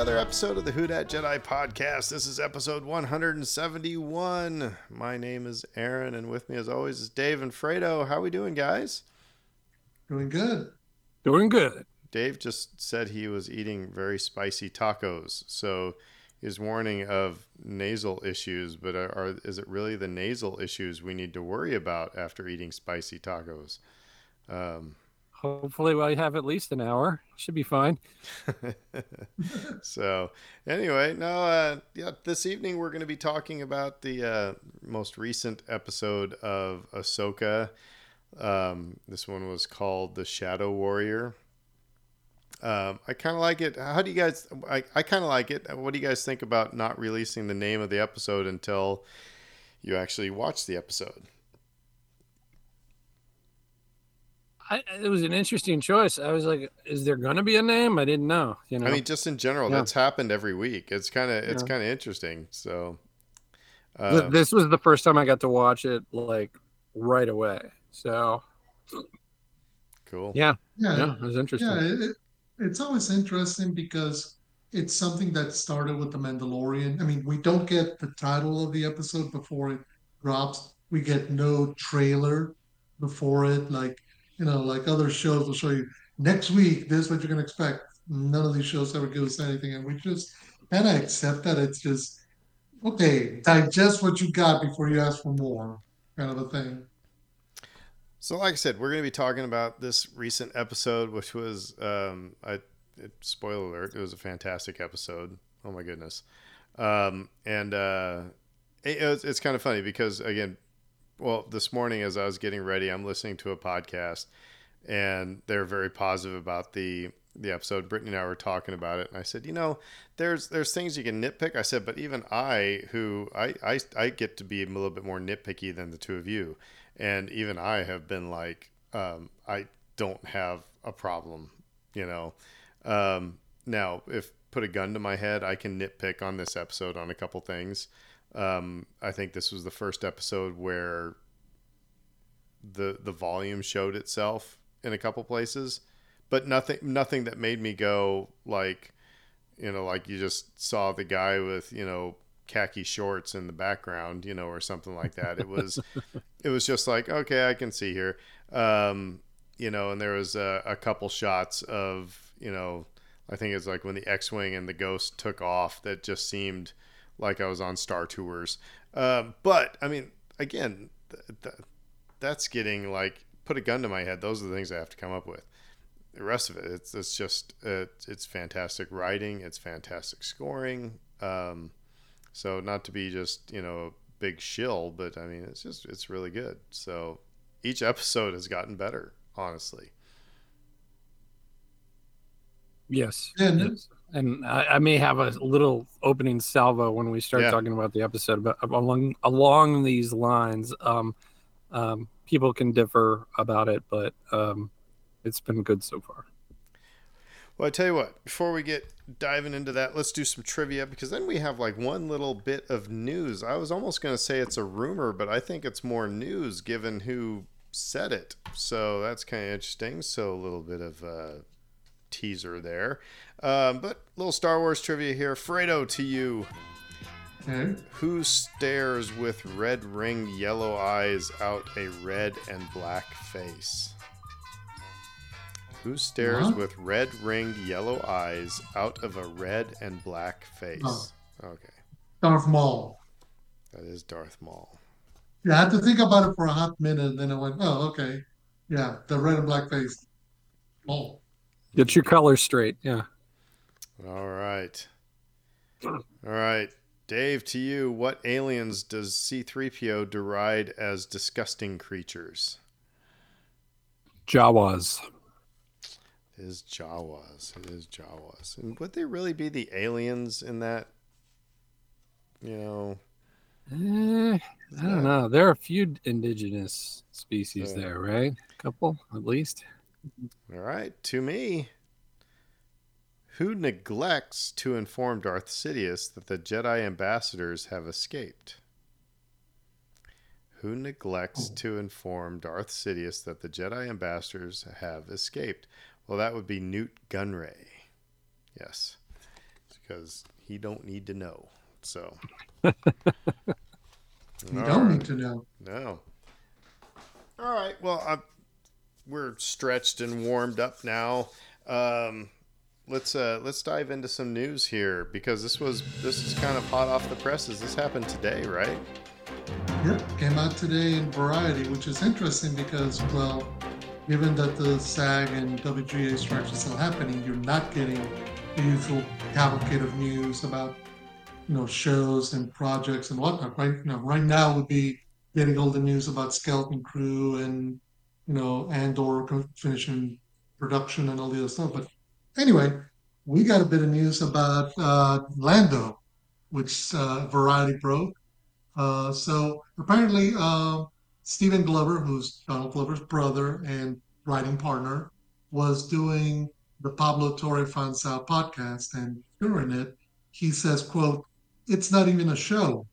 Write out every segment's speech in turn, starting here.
welcome to another episode of the Who Dat Jedi podcast. This is episode 171. My name is Aaron, and with me, as always, is Dave and Fredo. How are we doing, guys? Doing good. Doing good. Dave just said he was eating very spicy tacos, so he's warning of nasal issues. But are, are is it really the nasal issues we need to worry about after eating spicy tacos? Um, Hopefully, we have at least an hour. Should be fine. so anyway, no, uh, yeah, this evening we're going to be talking about the uh, most recent episode of Ahsoka. Um, this one was called The Shadow Warrior. Um, I kind of like it. How do you guys? I, I kind of like it. What do you guys think about not releasing the name of the episode until you actually watch the episode? I, it was an interesting choice. I was like, "Is there going to be a name?" I didn't know. You know, I mean, just in general, Yeah. that's happened every week. It's kind of it's Yeah. kind of interesting. So, uh, this was the first time I got to watch it like right away. So cool. yeah, Yeah, yeah, it was interesting. yeah. It, it- it's always interesting because it's something that started with the Mandalorian. I mean, we don't get the title of the episode before it drops. We get no trailer before it, like you know, like other shows will show you next week. This is what you're gonna expect. None of these shows ever give us anything, and we just kind of accept that it's just okay. Digest what you got before you ask for more, kind of a thing. So, like I said, we're going to be talking about this recent episode, which was, um, I, it, spoiler alert, it was a fantastic episode. Oh my goodness. Um, and uh, it, it was, it's kind of funny because, again, well, this morning as I was getting ready, I'm listening to a podcast, and they're very positive about the the episode. Brittany and I were talking about it, and I said, you know, there's there's things you can nitpick. I said, but even I, who I I, I get to be a little bit more nitpicky than the two of you and even I have been like, um, I don't have a problem, you know. Um, now, if put a gun to my head, I can nitpick on this episode on a couple things. Um, I think this was the first episode where the the volume showed itself in a couple places, but nothing nothing that made me go like, you know, like you just saw the guy with you know khaki shorts in the background, you know, or something like that. It was it was just like okay i can see here um, you know and there was a, a couple shots of you know i think it's like when the x-wing and the ghost took off that just seemed like i was on star tours um, but i mean again th- th- that's getting like put a gun to my head those are the things i have to come up with the rest of it it's, it's just uh, it's fantastic writing it's fantastic scoring um, so not to be just you know a big shill, but I mean, it's just it's really good. So each episode has gotten better, honestly. Yes. Yeah, no- yes. And I, I may have a little opening salvo when we start Yeah. talking about the episode, but along along these lines, um, um, people can differ about it, but um, it's been good so far. Well, I tell you what, before we get diving into that, let's do some trivia because then we have like one little bit of news. I was almost going to say it's a rumor, but I think it's more news given who said it. So that's kind of interesting. So a little bit of a teaser there. Um, but little Star Wars trivia here. Fredo to you. Okay. Who stares with red ringed yellow eyes out a red and black face? Who stares Huh? with red ringed yellow eyes out of a red and black face? Oh. Okay, Darth Maul. that is Darth Maul. Yeah, I had to think about it for a hot minute, and then I went, oh, okay. Yeah, the red and black face. Maul. Get your colors straight. Yeah. All right. All right. Dave, to you, what aliens does C3PO deride as disgusting creatures? Jawas. It is Jawas. It is Jawas. And would they really be the aliens in that? You know, Eh, I don't know. There are a few indigenous species Yeah. there, right? A couple, at least. All right. To me, who neglects to inform Darth Sidious that the Jedi ambassadors have escaped? Who neglects Oh. to inform Darth Sidious that the Jedi ambassadors have escaped? Well, that would be Nute Gunray. Yes. because he don't need to know. So You All don't right. need to know. No. All right. Well, i we're stretched and warmed up now. Um, let's uh, let's dive into some news here because this was this is kind of hot off the presses. This happened today, right? Yep, came out today in Variety, which is interesting because, well, given that the SAG and WGA strikes are still happening, you're not getting the usual cavalcade of news about, you know, shows and projects and whatnot. Right, you know, right now would be getting all the news about Skeleton Crew and, you know, and or finishing production and all the other stuff. But anyway, we got a bit of news about uh, Lando, which uh, Variety broke. Uh, so apparently, uh, Stephen Glover, who's Donald Glover's brother and writing partner, was doing the Pablo Torre Finds Out podcast, and during it, he says, "quote It's not even a show.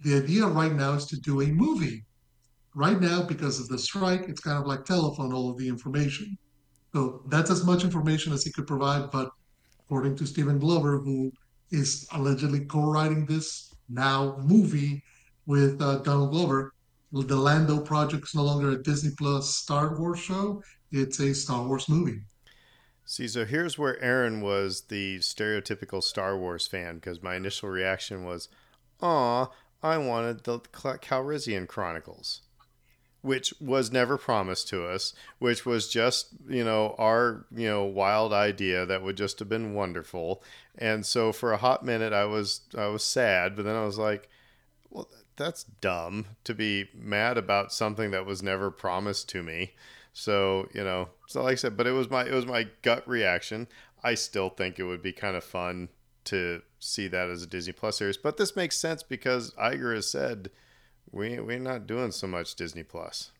The idea right now is to do a movie. Right now, because of the strike, it's kind of like telephone, all of the information. So that's as much information as he could provide. But according to Stephen Glover, who is allegedly co-writing this now movie with uh, Donald Glover, the Lando project is no longer a Disney Plus Star Wars show; it's a Star Wars movie. See, so here's where Aaron was the stereotypical Star Wars fan because my initial reaction was, "Aw, I wanted the Calrissian Chronicles." Which was never promised to us, which was just, you know, our, you know, wild idea that would just have been wonderful. And so for a hot minute I was I was sad, but then I was like, well, that's dumb to be mad about something that was never promised to me. So, you know, so like I said, but it was my it was my gut reaction. I still think it would be kind of fun to see that as a Disney Plus series, but this makes sense because Iger has said we we're not doing so much Disney Plus.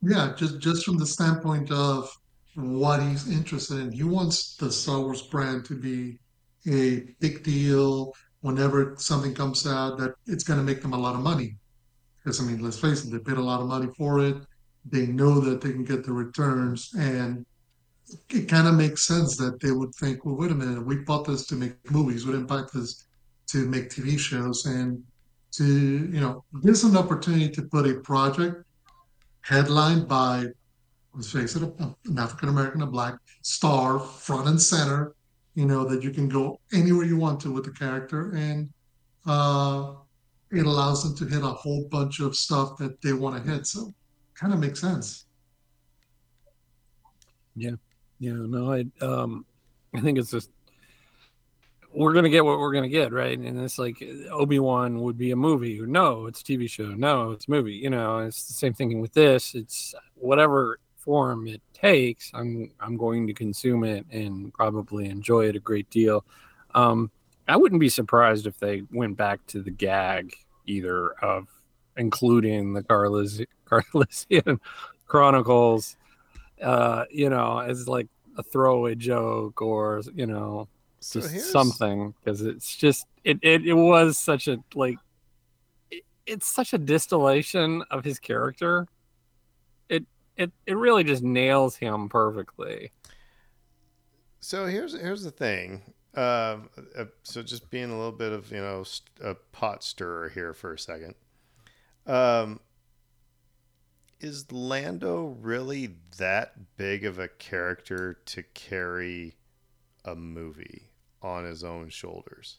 Yeah, just just from the standpoint of what he's interested in, he wants the Star Wars brand to be a big deal whenever something comes out that it's going to make them a lot of money. Because I mean, let's face it, they paid a lot of money for it. They know that they can get the returns, and it kind of makes sense that they would think, well, wait a minute, we bought this to make movies, we didn't buy this to make TV shows, and to you know, there's an opportunity to put a project headlined by, let's face it, an African American, a black star, front and center. You know that you can go anywhere you want to with the character, and uh, it allows them to hit a whole bunch of stuff that they want to hit. So, kind of makes sense. Yeah. Yeah, no, I um, I think it's just we're gonna get what we're gonna get, right? And it's like Obi Wan would be a movie. No, it's a TV show. No, it's a movie. You know, it's the same thing with this. It's whatever form it takes. I'm I'm going to consume it and probably enjoy it a great deal. Um, I wouldn't be surprised if they went back to the gag either of including the Carlis Calrissian Chronicles uh, you know, as like a throwaway joke or you know, So here's- something because it's just it, it it was such a like it, it's such a distillation of his character. It it it really just nails him perfectly. So here's here's the thing. Um, uh, so just being a little bit of you know st- a pot stirrer here for a second. Um, is Lando really that big of a character to carry a movie on his own shoulders?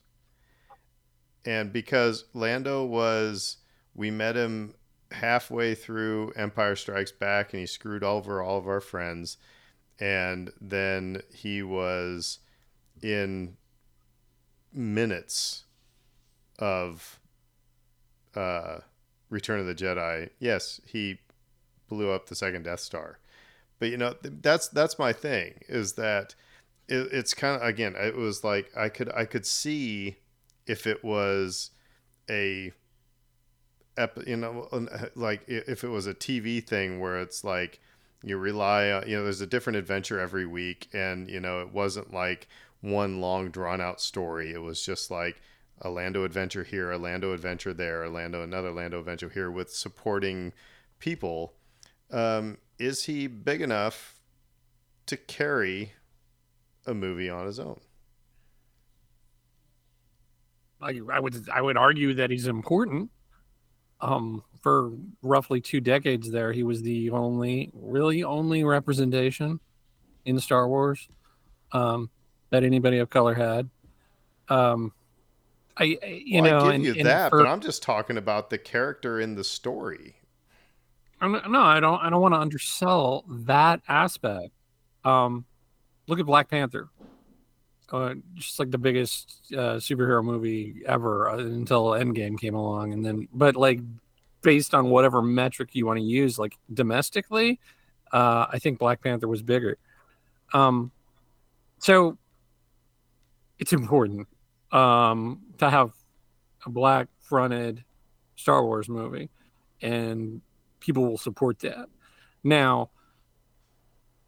And because Lando was, we met him halfway through Empire Strikes Back, and he screwed over all of our friends and then he was in minutes of uh, Return of the Jedi. Yes, he blew up the second Death Star, but you know th- that's that's my thing is that it, it's kind of again it was like I could I could see if it was a you know like if it was a TV thing where it's like you rely on you know there's a different adventure every week and you know it wasn't like one long drawn out story. It was just like a lando adventure here a lando adventure there a lando another lando adventure here with supporting people. Um, is he big enough to carry a movie on his own I, I would I would argue that he's important. Um, for roughly two decades there, he was the only, really only representation in Star Wars um, that anybody of color had. Um, I, I you Well, know, I give you and that, for- but I'm just talking about the character in the story. I'm- no, I don't. I don't want to undersell that aspect. Um, look at Black Panther. Uh, just like the biggest uh, superhero movie ever uh, until Endgame came along, and then, but like based on whatever metric you want to use, like domestically, uh, I think Black Panther was bigger. Um, so it's important um, to have a black fronted Star Wars movie, and people will support that. Now,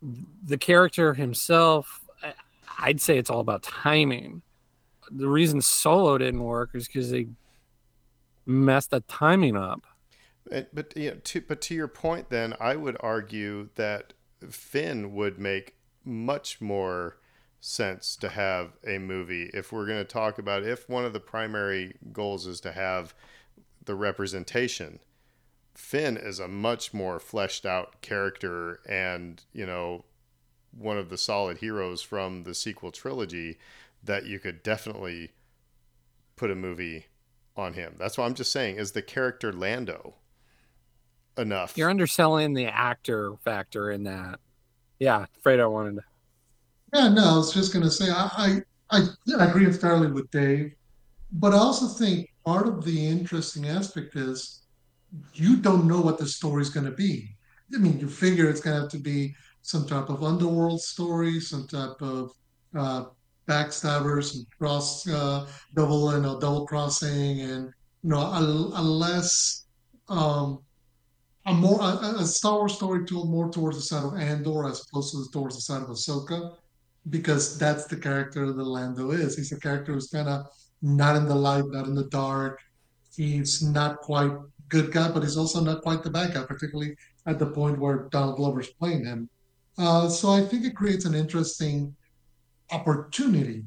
the character himself, I'd say it's all about timing. The reason Solo didn't work is because they messed the timing up. Uh, But you know, to, but to your point, then I would argue that Finn would make much more sense to have a movie if we're going to talk about if one of the primary goals is to have the representation. Finn is a much more fleshed out character and, you know, one of the solid heroes from the sequel trilogy that you could definitely put a movie on him. That's what I'm just saying. Is the character Lando enough? You're underselling the actor factor in that. Yeah, Fredo wanted to. Yeah, no, I was just going to say I, I I agree entirely with Dave, but I also think part of the interesting aspect is you don't know what the story's going to be. I mean, you figure it's going to have to be some type of underworld story, some type of uh, backstabbers and cross uh, double and a double crossing, and you know, a, a less um, a more a, a Star Wars story told more towards the side of Andor as opposed to towards the side of Ahsoka, because that's the character that Lando is. He's a character who's kind of not in the light, not in the dark. He's not quite good guy, but he's also not quite the bad guy, particularly at the point where Donald Glover's playing him. Uh, so I think it creates an interesting opportunity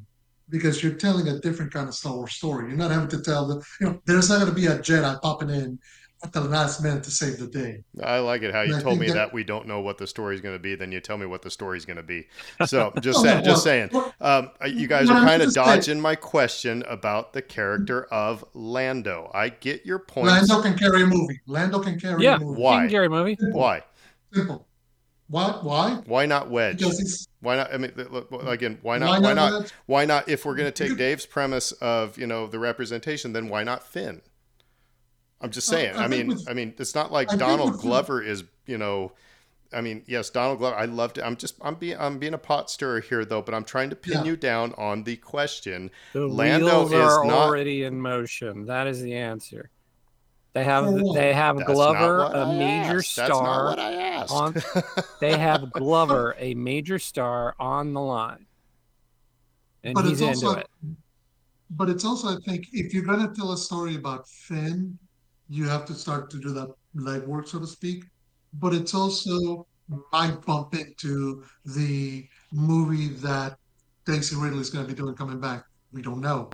because you're telling a different kind of Star Wars story. You're not having to tell the, you know, there's not going to be a Jedi popping in at the last minute to save the day. I like it how you And told me that, that- we don't know what the story's going to be. Then you tell me what the story's going to be. So just Oh, saying, no, just saying. Um, you guys are kind of to say- dodging my question about the character of Lando. I get your point. Lando can carry a movie. Lando can carry Yeah. a movie. Why? King Gary movie. Why? Simple. Why? Why? Why not Wedge? Because he's Why not? I mean, look, again, why not? Why Why not not? Why not? If we're going to take Dave's premise of you know the representation, then why not Finn? I'm just Uh, saying. I I think mean, with- I mean, it's not like I Donald with Finn- Glover is you know. I mean, yes, Donald Glover. I loved it. I'm just, I'm being, I'm being a pot stirrer here, though. But I'm trying to pin Yeah. you down on the question. The Lando wheels is are not- already in motion. That is the answer. They have For they have Glover, what a I major asked. That's not star. what I asked. on- They have Glover, a major star, on the line, and but he's it's into also it. but it's also I think if you're gonna tell a story about Finn, you have to start to do that legwork, so to speak. But it's also might bump into the movie that Daisy Ridley is going to be doing coming back. We don't know.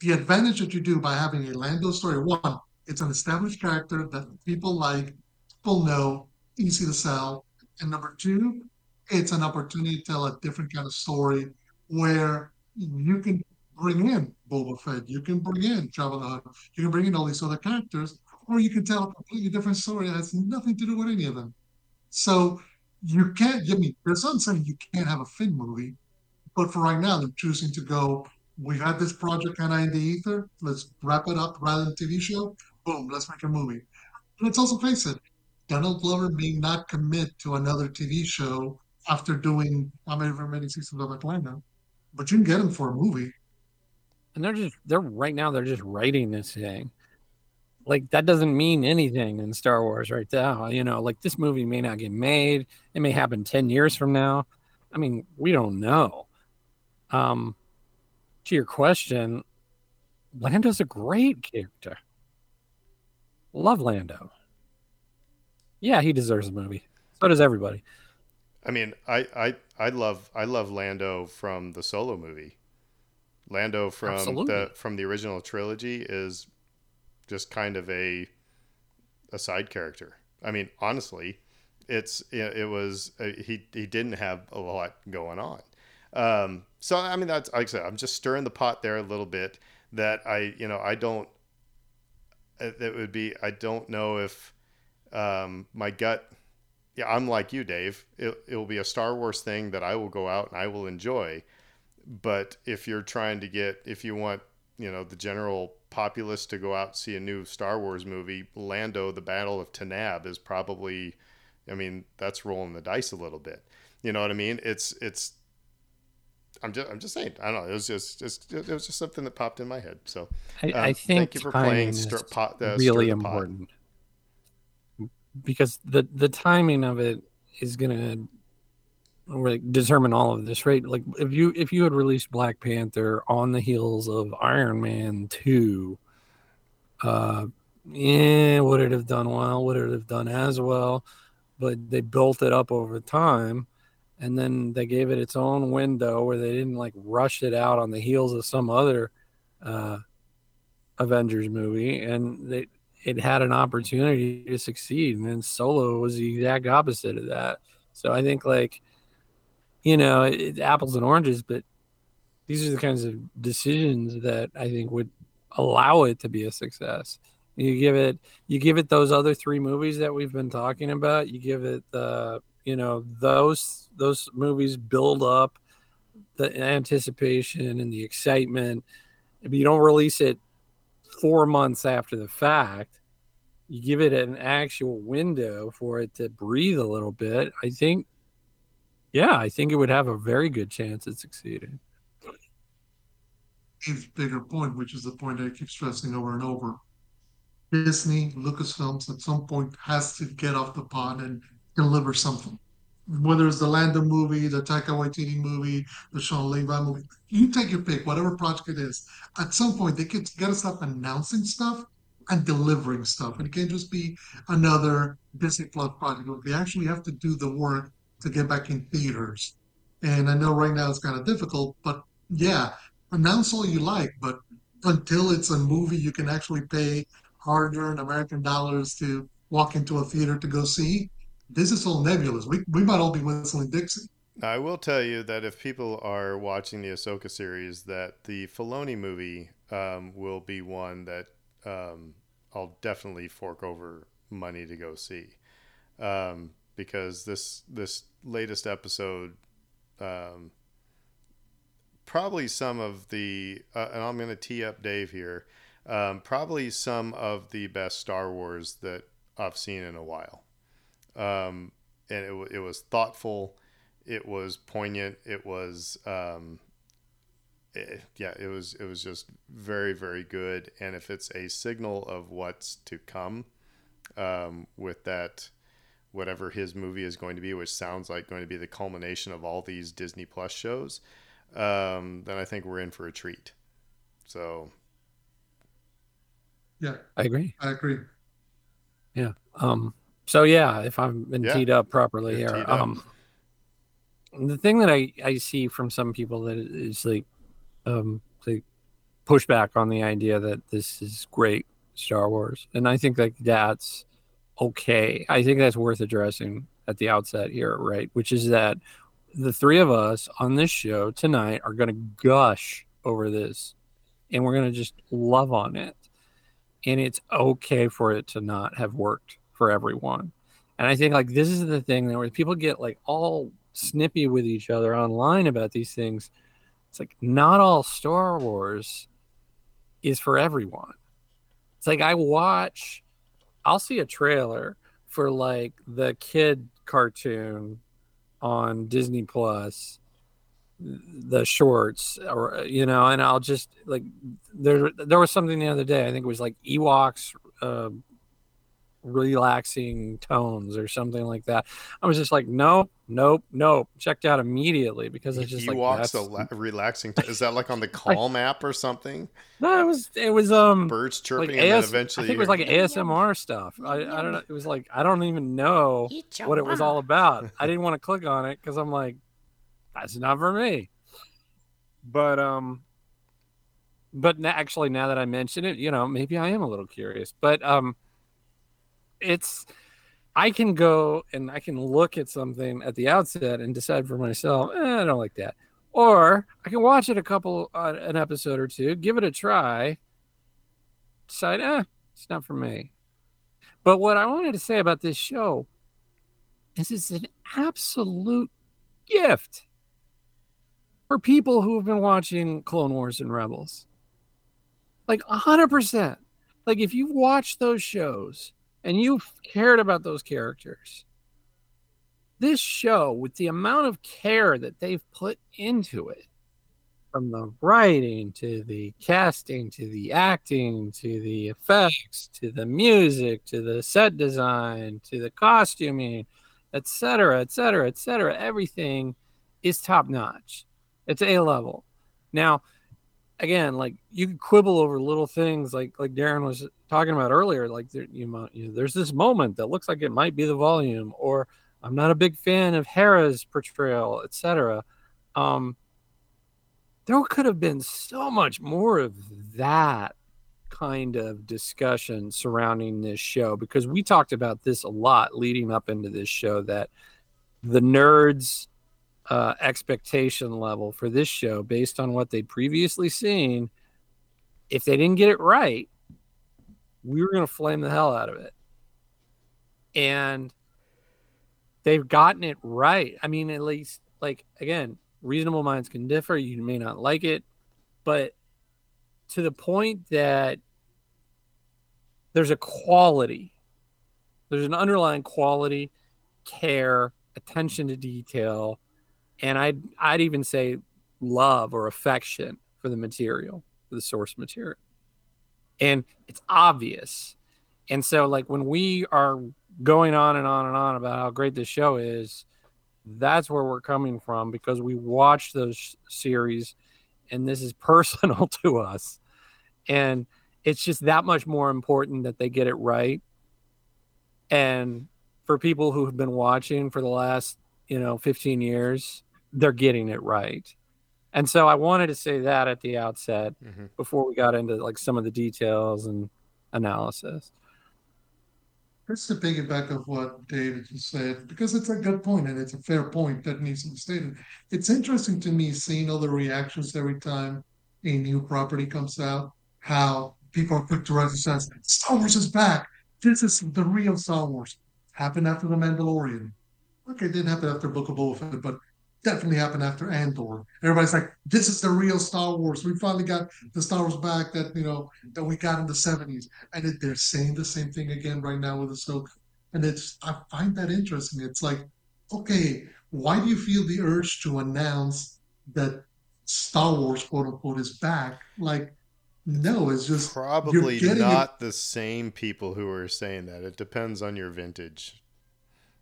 The advantage that you do by having a Lando story, one, it's an established character that people like, people know, easy to sell. And number two, it's an opportunity to tell a different kind of story where you can bring in Boba Fett, you can bring in Jabba the Hutt, you can bring in all these other characters, or you can tell a completely different story that has nothing to do with any of them. So you can't. I mean, there's not saying you can't have a Finn movie, but for right now, they're choosing to go. We've had this project kind of in the ether. Let's wrap it up rather than TV show. Boom, let's make a movie. Let's also face it. Donald Glover may not commit to another TV show after doing however many seasons of Atlanta, but you can get him for a movie. And they're just they're right now they're just writing this thing. Like that doesn't mean anything in Star Wars right now. You know, like this movie may not get made. It may happen 10 years from now. I mean, we don't know. Um to your question, Lando's a great character. Love Lando. Yeah, he deserves a movie. So does everybody. I mean, I, I, I love, I love Lando from the Solo movie. Lando from Absolutely. the from the original trilogy is just kind of a a side character. I mean, honestly, it's it, was uh, he he didn't have a lot going on. Um, so I mean, that's like I said, I'm just stirring the pot there a little bit. That I you know I don't. uh, That would be I don't know if um, my gut. Yeah, I'm like you, Dave. It, it will be a Star Wars thing that I will go out and I will enjoy. But if you're trying to get, if you want, you know, the general populace to go out and see a new Star Wars movie, Lando: The Battle of Tanab is probably, I mean, that's rolling the dice a little bit. You know what I mean? It's it's. I'm just I'm just saying. I don't know. It was just, just it was just something that popped in my head. So I, um, I think thank you for playing stir, pot, uh, really the Pot. important because the the timing of it is gonna like determine all of this, right? Like if you if you had released Black Panther on the heels of Iron Man two, uh, yeah, would it have done well? Would it have done as well? But they built it up over time, and then they gave it its own window where they didn't like rush it out on the heels of some other uh, Avengers movie, and they it had an opportunity to succeed, and then Solo was the exact opposite of that. So I think like you know it's apples and oranges, but these are the kinds of decisions that I think would allow it to be a success. You give it you give it those other three movies that we've been talking about. You give it the you know those those movies build up the anticipation and the excitement. If you don't release it four months after the fact, you give it an actual window for it to breathe a little bit. I think, yeah, I think it would have a very good chance at succeeding. Dave's bigger point, which is the point I keep stressing over and over. Disney, Lucasfilms, at some point has to get off the pot and deliver something. Whether it's the Lando movie, the Taika Waititi movie, the Shawn Levy movie, you take your pick, whatever project it is. At some point, they get to stop announcing stuff and delivering stuff. And it can't just be another Disney Plus project. They actually have to do the work to get back in theaters. And I know right now it's kind of difficult, but yeah, announce all you like, but until it's a movie you can actually pay hard-earned American dollars to walk into a theater to go see, this is all nebulous. We we might all be whistling Dixie. I will tell you that if people are watching the Ahsoka series, that the Filoni movie um, will be one that um, I'll definitely fork over money to go see, um, because this this latest episode, um, probably some of the, uh, and I'm going to tee up Dave here, um, probably some of the best Star Wars that I've seen in a while, um, and it, it was thoughtful it was poignant it was um eh, yeah it was it was just very very good. And if it's a signal of what's to come um with that whatever his movie is going to be which sounds like going to be the culmination of all these disney plus shows um then i think we're in for a treat so Yeah, I agree. I agree. Yeah. Um, so yeah, if I've been Yeah. teed up properly You're here, teed up. um, the thing that I I see from some people that is like, um, they push back on the idea that this is great Star Wars, and I think like that's okay. I think that's worth addressing at the outset here, right? Which is that the three of us on this show tonight are going to gush over this, and we're going to just love on it and it's okay for it to not have worked for everyone. And I think like this is the thing that where people get like all snippy with each other online about these things. It's like not all Star Wars is for everyone. It's like I watch I'll see a trailer for like the kid cartoon on Disney Plus the shorts or you know and I'll just like there there was something the other day I think it was like Ewoks uh, relaxing tones or something like that. I was just like nope nope nope checked out immediately because it's just you like walk that's, so la- relaxing is that like on the calm app or something no it was it was um birds like chirping and then AS, I eventually think it was like ASMR stuff. I, I don't know. It was like I don't even know what it was all about. I didn't want to click on it because I'm like, that's not for me. But um, but actually, now that I mention it, you know, maybe I am a little curious. But um, it's I can go and I can look at something at the outset and decide for myself, eh, I don't like that, or I can watch it a couple uh, an episode or two, give it a try, decide, eh, it's not for me. But what I wanted to say about this show is it's an absolute gift for people who have been watching Clone Wars and Rebels. Like 100%. Like if you've watched those shows and you've cared about those characters, this show, with the amount of care that they've put into it, from the writing to the casting to the acting to the effects to the music to the set design to the costuming, etc., etc., etc., everything is top notch. It's A level. Now, again, like you could quibble over little things, like like Aaron was talking about earlier. Like there, you, might, you know, there's this moment that looks like it might be the volume, or I'm not a big fan of Hera's portrayal, etc. Um, there could have been so much more of that kind of discussion surrounding this show because we talked about this a lot leading up into this show that the nerds uh, expectation level for this show based on what they'd previously seen, if they didn't get it right, we were going to flame the hell out of it. And they've gotten it right. I mean, at least, like, again, reasonable minds can differ. You may not like it, but to the point that there's a quality, there's an underlying quality, care, attention to detail and I'd I'd even say love or affection for the material, for the source material. And it's obvious. And so like when we are going on and on and on about how great this show is, that's where we're coming from because we watch those series and this is personal to us. And it's just that much more important that they get it right. And for people who have been watching for the last, you know, 15 years, they're getting it right. And so I wanted to say that at the outset mm-hmm. before we got into like some of the details and analysis. Just to piggyback of what David just said, because it's a good point and it's a fair point that needs to be stated. It's interesting to me seeing all the reactions every time a new property comes out, how people are quick to rise and says, Star Wars is back. This is the real Star Wars. Happened after The Mandalorian. Okay, it didn't happen after Book of Boba Fett, but definitely happened after Andor. Everybody's like, this is the real Star Wars. We finally got the Star Wars back that, you know, that we got in the 70s. And it, they're saying the same thing again right now with Ahsoka. And it's, I find that interesting. It's like, okay, why do you feel the urge to announce that Star Wars, quote unquote, is back? Like, no, it's just probably not the same people who are saying that. It depends on your vintage.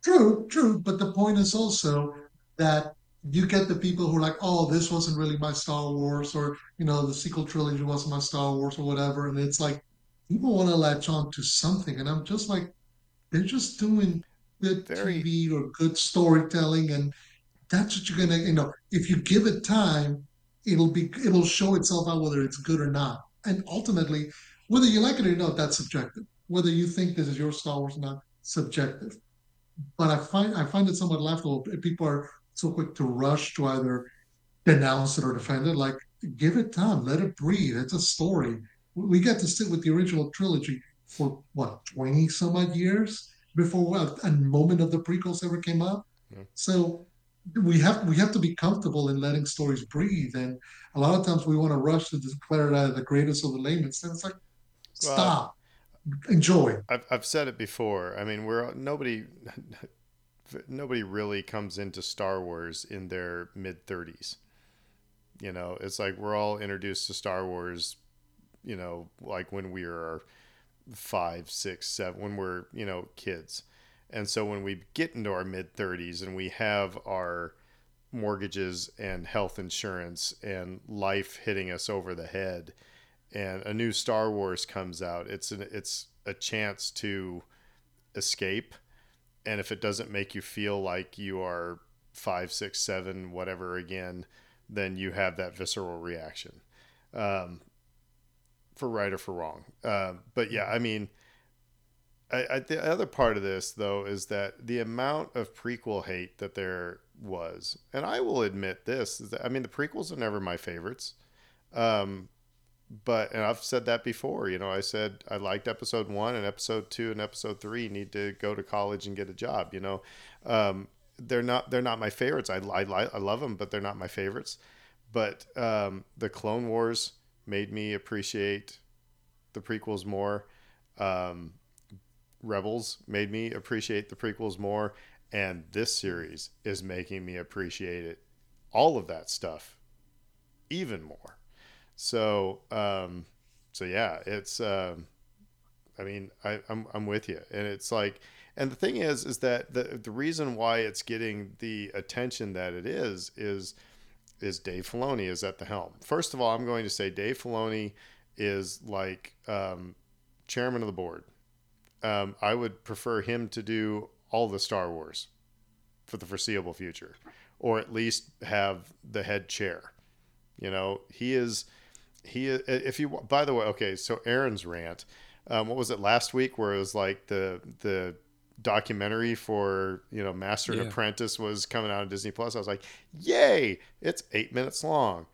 True, true. But the point is also that you get the people who are like, oh, this wasn't really my Star Wars, or you know, the sequel trilogy wasn't my Star Wars, or whatever. And it's like people want to latch on to something, and I'm just like, they're just doing good Very... TV or good storytelling, and that's what you're gonna, you know, if you give it time, it'll be, it'll show itself out whether it's good or not, and ultimately, whether you like it or not, that's subjective. Whether you think this is your Star Wars or not, subjective. But I find I find it somewhat laughable. People are so quick to rush to either denounce it or defend it. Like, give it time, let it breathe. It's a story. We get to sit with the original trilogy for what, 20 some odd years before a, a moment of the prequels ever came out. Yeah. So we have we have to be comfortable in letting stories breathe. And a lot of times we want to rush to declare it as the greatest of the laments. And it's like, stop. Enjoy. I've, I've said it before. I mean, we're nobody nobody really comes into Star Wars in their mid 30s. You know, it's like we're all introduced to Star Wars, you know, like when we are five, six, seven, when we're, you know, kids. And so when we get into our mid 30s and we have our mortgages and health insurance and life hitting us over the head and a new Star Wars comes out, it's an, it's a chance to escape and if it doesn't make you feel like you are five, six, seven, whatever again, then you have that visceral reaction. Um, for right or for wrong. Uh, but yeah, I mean, I, I, the other part of this though is that the amount of prequel hate that there was, and I will admit this is that I mean the prequels are never my favorites. Um, but and I've said that before. You know, I said I liked episode one and episode two and episode three need to go to college and get a job. You know, um, they're not they're not my favorites. I I, I love them, but they're not my favorites. But um, the Clone Wars made me appreciate the prequels more. Um, Rebels made me appreciate the prequels more, and this series is making me appreciate it, all of that stuff, even more. So, um, so yeah, it's. Um, I mean, I, I'm I'm with you, and it's like, and the thing is, is that the the reason why it's getting the attention that it is is is Dave Filoni is at the helm. First of all, I'm going to say Dave Filoni is like um, chairman of the board. Um, I would prefer him to do all the Star Wars for the foreseeable future, or at least have the head chair. You know, he is he if you by the way okay so aaron's rant um, what was it last week where it was like the the documentary for you know master and apprentice was coming out on disney plus. I was like yay it's eight minutes long.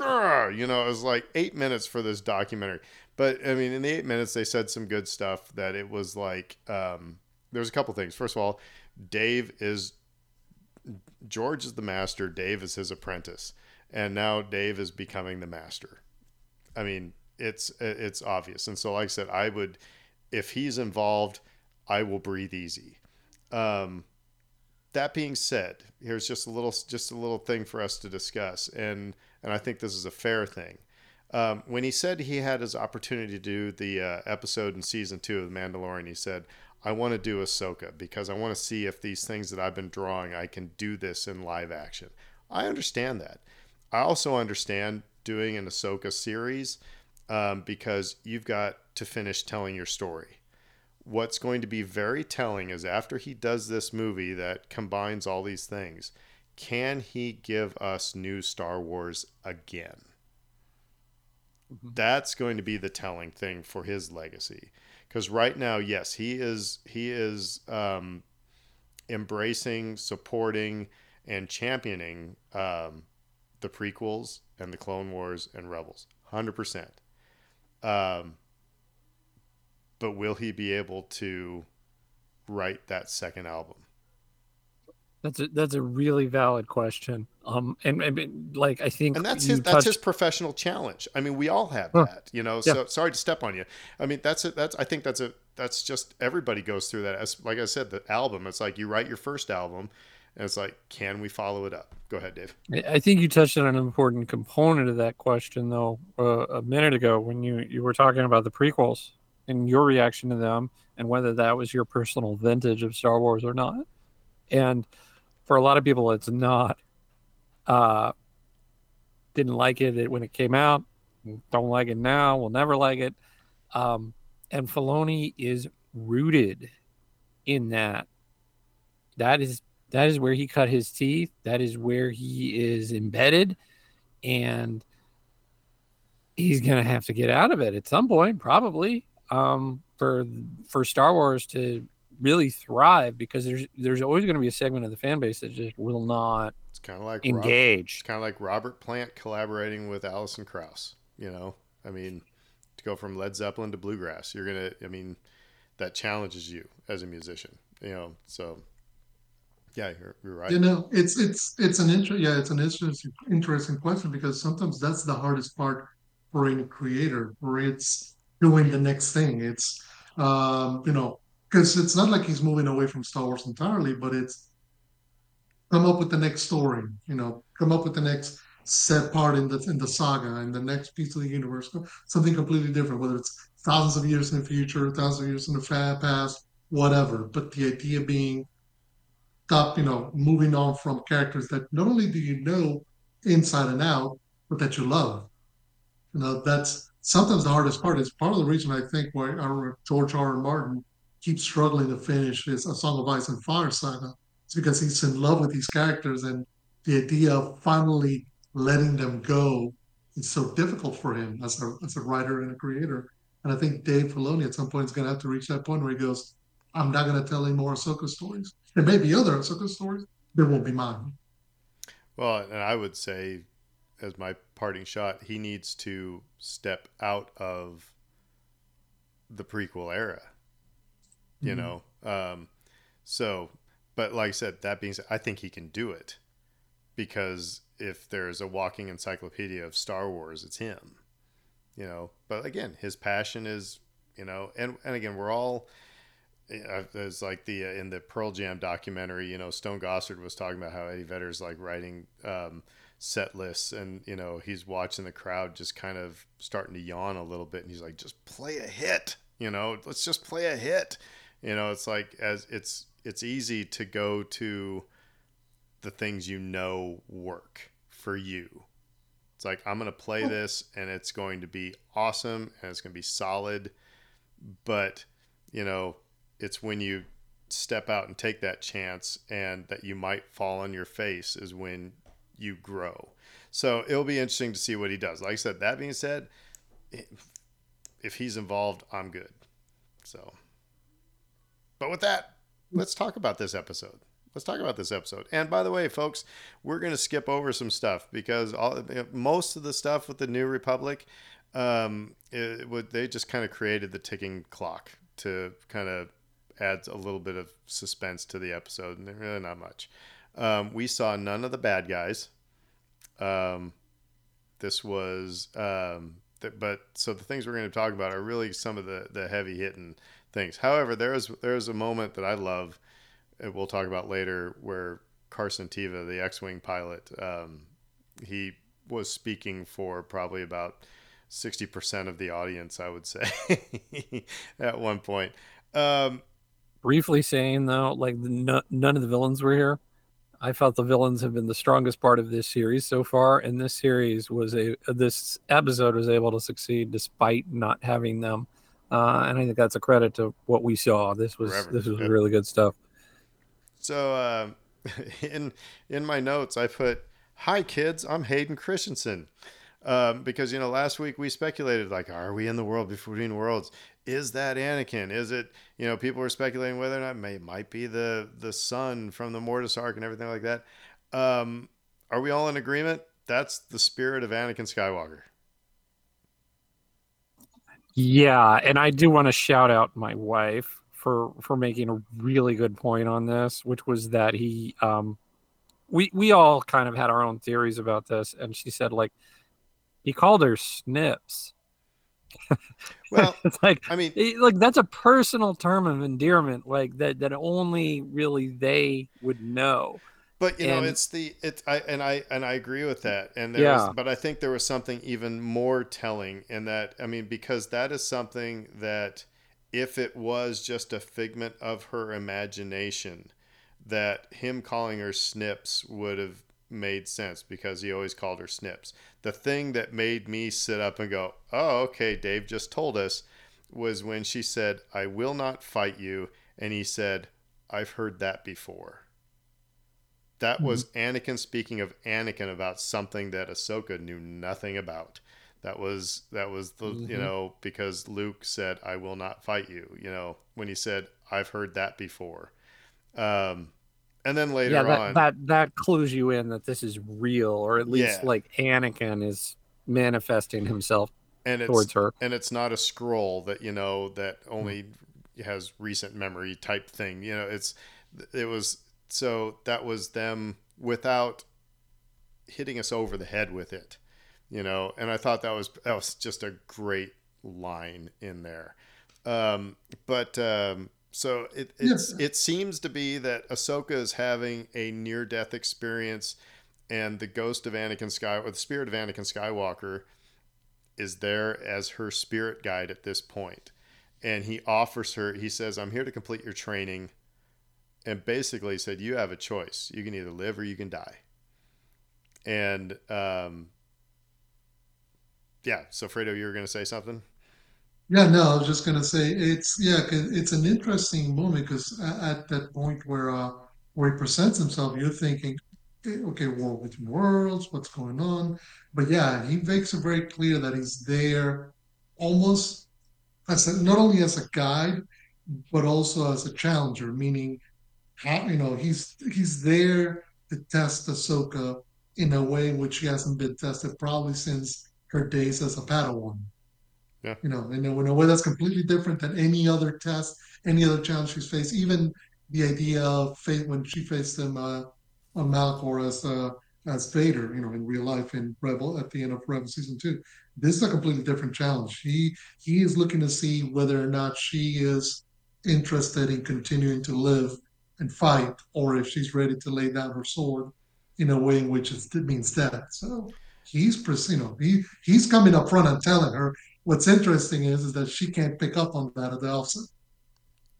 Oh, you know it was like eight minutes for this documentary. But i mean in the eight minutes they said some good stuff that it was like um, there's a couple things. First of all dave is george is the master dave is his apprentice and now Dave is becoming the master. I mean, it's it's obvious, and so like I said, I would, if he's involved, I will breathe easy. Um, that being said, here's just a little just a little thing for us to discuss, and and I think this is a fair thing. Um, when he said he had his opportunity to do the uh, episode in season two of The Mandalorian, he said, I want to do Ahsoka because I want to see if these things that I've been drawing, I can do this in live action. I understand that. I also understand doing an Ahsoka series um, because you've got to finish telling your story. What's going to be very telling is after he does this movie that combines all these things, can he give us new Star Wars again? Mm-hmm. That's going to be the telling thing for his legacy. Because right now, yes, he is he is um, embracing, supporting, and championing um, the prequels and the Clone Wars and Rebels, hundred percent. Um, but will he be able to write that second album? That's a that's a really valid question. Um, and, and like I think, and that's his touched... that's his professional challenge. I mean, we all have huh. that, you know. So yeah. sorry to step on you. I mean, that's it. That's I think that's a that's just everybody goes through that. As like I said, the album. It's like you write your first album, and it's like, can we follow it up? Go ahead, Dave. I think you touched on an important component of that question, though, uh, a minute ago when you, you were talking about the prequels and your reaction to them and whether that was your personal vintage of Star Wars or not. And for a lot of people, it's not. Uh, didn't like it when it came out. Don't like it now. Will never like it. Um, and Filoni is rooted in that. That is that is where he cut his teeth. That is where he is embedded. And he's going to have to get out of it at some point, probably, um, for for Star Wars to really thrive because there's there's always going to be a segment of the fan base that just will not it's kind of like engage. Robert, it's kind of like Robert Plant collaborating with Alison Krauss. You know, I mean, to go from Led Zeppelin to bluegrass, you're gonna. I mean, that challenges you as a musician. You know, so yeah, you're, you're right. You know, it's it's it's an inter- yeah, it's an interesting interesting question because sometimes that's the hardest part for any creator, where it's doing the next thing. It's um, you know, because it's not like he's moving away from Star Wars entirely, but it's come up with the next story. You know, come up with the next set part in the in the saga and the next piece of the universe, something completely different. Whether it's thousands of years in the future, thousands of years in the past, whatever. But the idea being stop, you know, moving on from characters that not only do you know inside and out, but that you love. You know, that's sometimes the hardest part. Is part of the reason I think why our George R. R. Martin keeps struggling to finish his A Song of Ice and Fire saga. It's because he's in love with these characters and the idea of finally letting them go is so difficult for him as a as a writer and a creator. And I think Dave Filoni at some point is going to have to reach that point where he goes, "I'm not going to tell any more Ahsoka stories. There may be other Ahsoka stories, they won't be mine." Well, and I would say, as my parting shot, he needs to step out of the prequel era. You mm-hmm. know, um, so, but like I said, that being said, I think he can do it because if there's a walking encyclopedia of Star Wars, it's him. You know, but again, his passion is, you know, and and again, we're all. It's like the uh, in the Pearl Jam documentary, you know, Stone Gossard was talking about how Eddie Vedder's like writing um, set lists, and you know, he's watching the crowd just kind of starting to yawn a little bit, and he's like, "Just play a hit, you know, let's just play a hit." You know, it's like as it's it's easy to go to the things you know work for you. It's like I'm going to play this and it's going to be awesome and it's going to be solid, but you know, it's when you step out and take that chance and that you might fall on your face is when you grow. So it'll be interesting to see what he does. Like I said, that being said, if he's involved, I'm good. So, but with that, let's talk about this episode. Let's talk about this episode. And by the way, folks, we're going to skip over some stuff because all, most of the stuff with the New Republic, um, it, it, they just kind of created the ticking clock to kind of add a little bit of suspense to the episode, and really not much. Um, we saw none of the bad guys. Um, this was, um, th- but so the things we're going to talk about are really some of the the heavy hitting things. However, there is there is a moment that I love And we'll talk about later where Carson Teva, the X-wing pilot, um, he was speaking for probably about sixty percent of the audience, I would say, at one point. Um, Briefly saying though, like the, none of the villains were here. I felt the villains have been the strongest part of this series so far, and this series was a this episode was able to succeed despite not having them, uh, and I think that's a credit to what we saw. This was Forever. this was really good stuff. So uh, in in my notes, I put, "Hi kids, I'm Hayden Christensen," um, because you know last week we speculated like, are we in the world between worlds? Is that Anakin? Is it you know people were speculating whether or not it may, might be the the son from the Mortis arc and everything like that. Um, are we all in agreement? That's the spirit of Anakin Skywalker. Yeah, and I do want to shout out my wife for for making a really good point on this, which was that he um we we all kind of had our own theories about this, and she said like he called her snips. Well, it's like I mean, like that's a personal term of endearment, like that that only really they would know. But you and, know, it's the it's I and I and I agree with that. And there yeah. was, but I think there was something even more telling in that. I mean, because that is something that if it was just a figment of her imagination, that him calling her Snips would have made sense because he always called her Snips. The thing that made me sit up and go, oh, okay, Dave just told us, was when she said, I will not fight you. And he said, I've heard that before. That mm-hmm. was Anakin speaking of Anakin about something that Ahsoka knew nothing about. That was that was the mm-hmm. you know because Luke said I will not fight you. You know when he said I've heard that before. Um, and then later yeah, that, on, that that clues you in that this is real, or at least yeah. like Anakin is manifesting himself and towards her. And it's not a scroll that you know that only mm-hmm. has recent memory type thing. You know, it's it was so that was them without hitting us over the head with it you know, and I thought that was that was just a great line in there. Um, but um, so it it's, it seems to be that Ahsoka is having a near death experience, and the ghost of Anakin Skywalker, the spirit of Anakin Skywalker, is there as her spirit guide at this point, and he offers her. He says, "I'm here to complete your training," and basically said, "You have a choice. You can either live or you can die." And um, yeah. So Fredo, you were going to say something. Yeah, no, I was just to say it's yeah, it's an interesting moment because at, at, that point where uh, where he presents himself, you're thinking, eh, okay, world between worlds, what's going on? But yeah, he makes it very clear that he's there almost as a, not only as a guide, but also as a challenger, meaning you know he's he's there to test Ahsoka in a way which she hasn't been tested probably since her days as a Padawan. Yeah. You know, in a, in a way that's completely different than any other test, any other challenge she's faced. Even the idea of fate when she faced him uh, on as uh, as Vader, you know, in real life in Rebel at the end of Rebel season two. This is a completely different challenge. He he is looking to see whether or not she is interested in continuing to live and fight, or if she's ready to lay down her sword in a way in which it means death. So he's you know he he's coming up front and telling her. What's interesting is is that she can't pick up on that at the outset.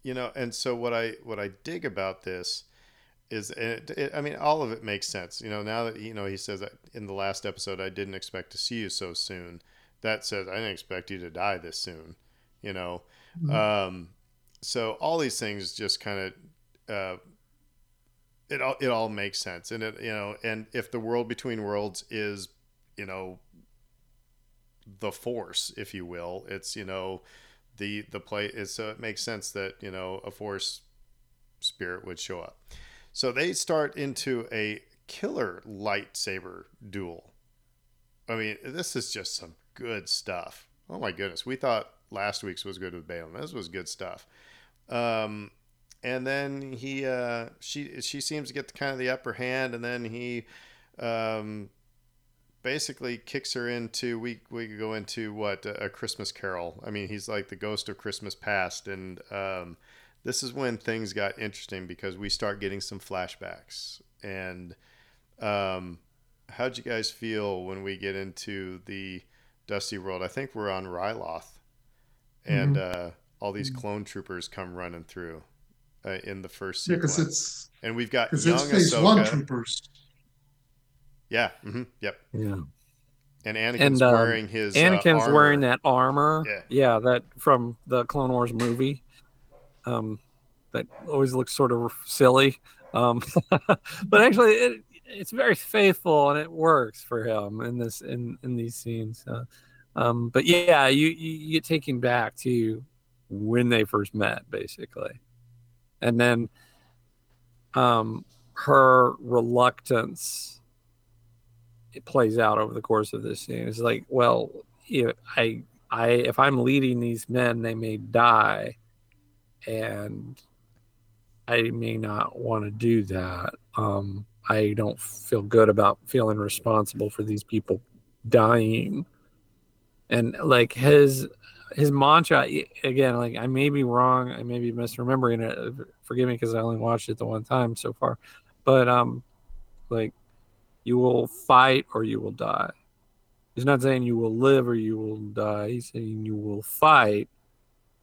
You know, and so what I what I dig about this is, it, it, I mean, all of it makes sense. You know, now that you know he says in the last episode, I didn't expect to see you so soon. That says I didn't expect you to die this soon. You know, mm-hmm. um, so all these things just kind of uh, it all it all makes sense, and it you know, and if the world between worlds is you know the force, if you will, it's you know the the play is so it makes sense that you know a force spirit would show up. So they start into a killer lightsaber duel. I mean, this is just some good stuff. Oh my goodness, we thought last week's was good with Baylan. This was good stuff. Um, and then he, uh, she, she seems to get the, kind of the upper hand, and then he, um, basically kicks her into we we could go into what a Christmas Carol. I mean, he's like the ghost of Christmas past, and um, this is when things got interesting because we start getting some flashbacks. And um, how'd you guys feel when we get into the Dusty World? I think we're on Ryloth, and mm-hmm. uh, all these mm-hmm. clone troopers come running through uh, in the first sequence. Yeah, it's and we've got young it's phase Ahsoka. one troopers. Yeah. Mm-hmm, yep. Yeah. And Anakin's and, uh, wearing his. Uh, Anakin's uh, wearing that armor. Yeah. Yeah, that from the Clone Wars movie. Um, that always looks sort of silly. Um, but actually, it, it's very faithful and it works for him in this in in these scenes. Uh, um, but yeah, you, you you get taken back to when they first met, basically, and then um, her reluctance it plays out over the course of this scene. It's like, well, know, I, I, if I'm leading these men, they may die, and I may not want to do that. Um, I don't feel good about feeling responsible for these people dying, and like his his mantra again. Like I may be wrong, I may be misremembering it. Forgive me because I only watched it the one time so far, but um, like you will fight or you will die. He's not saying you will live or you will die. He's saying you will fight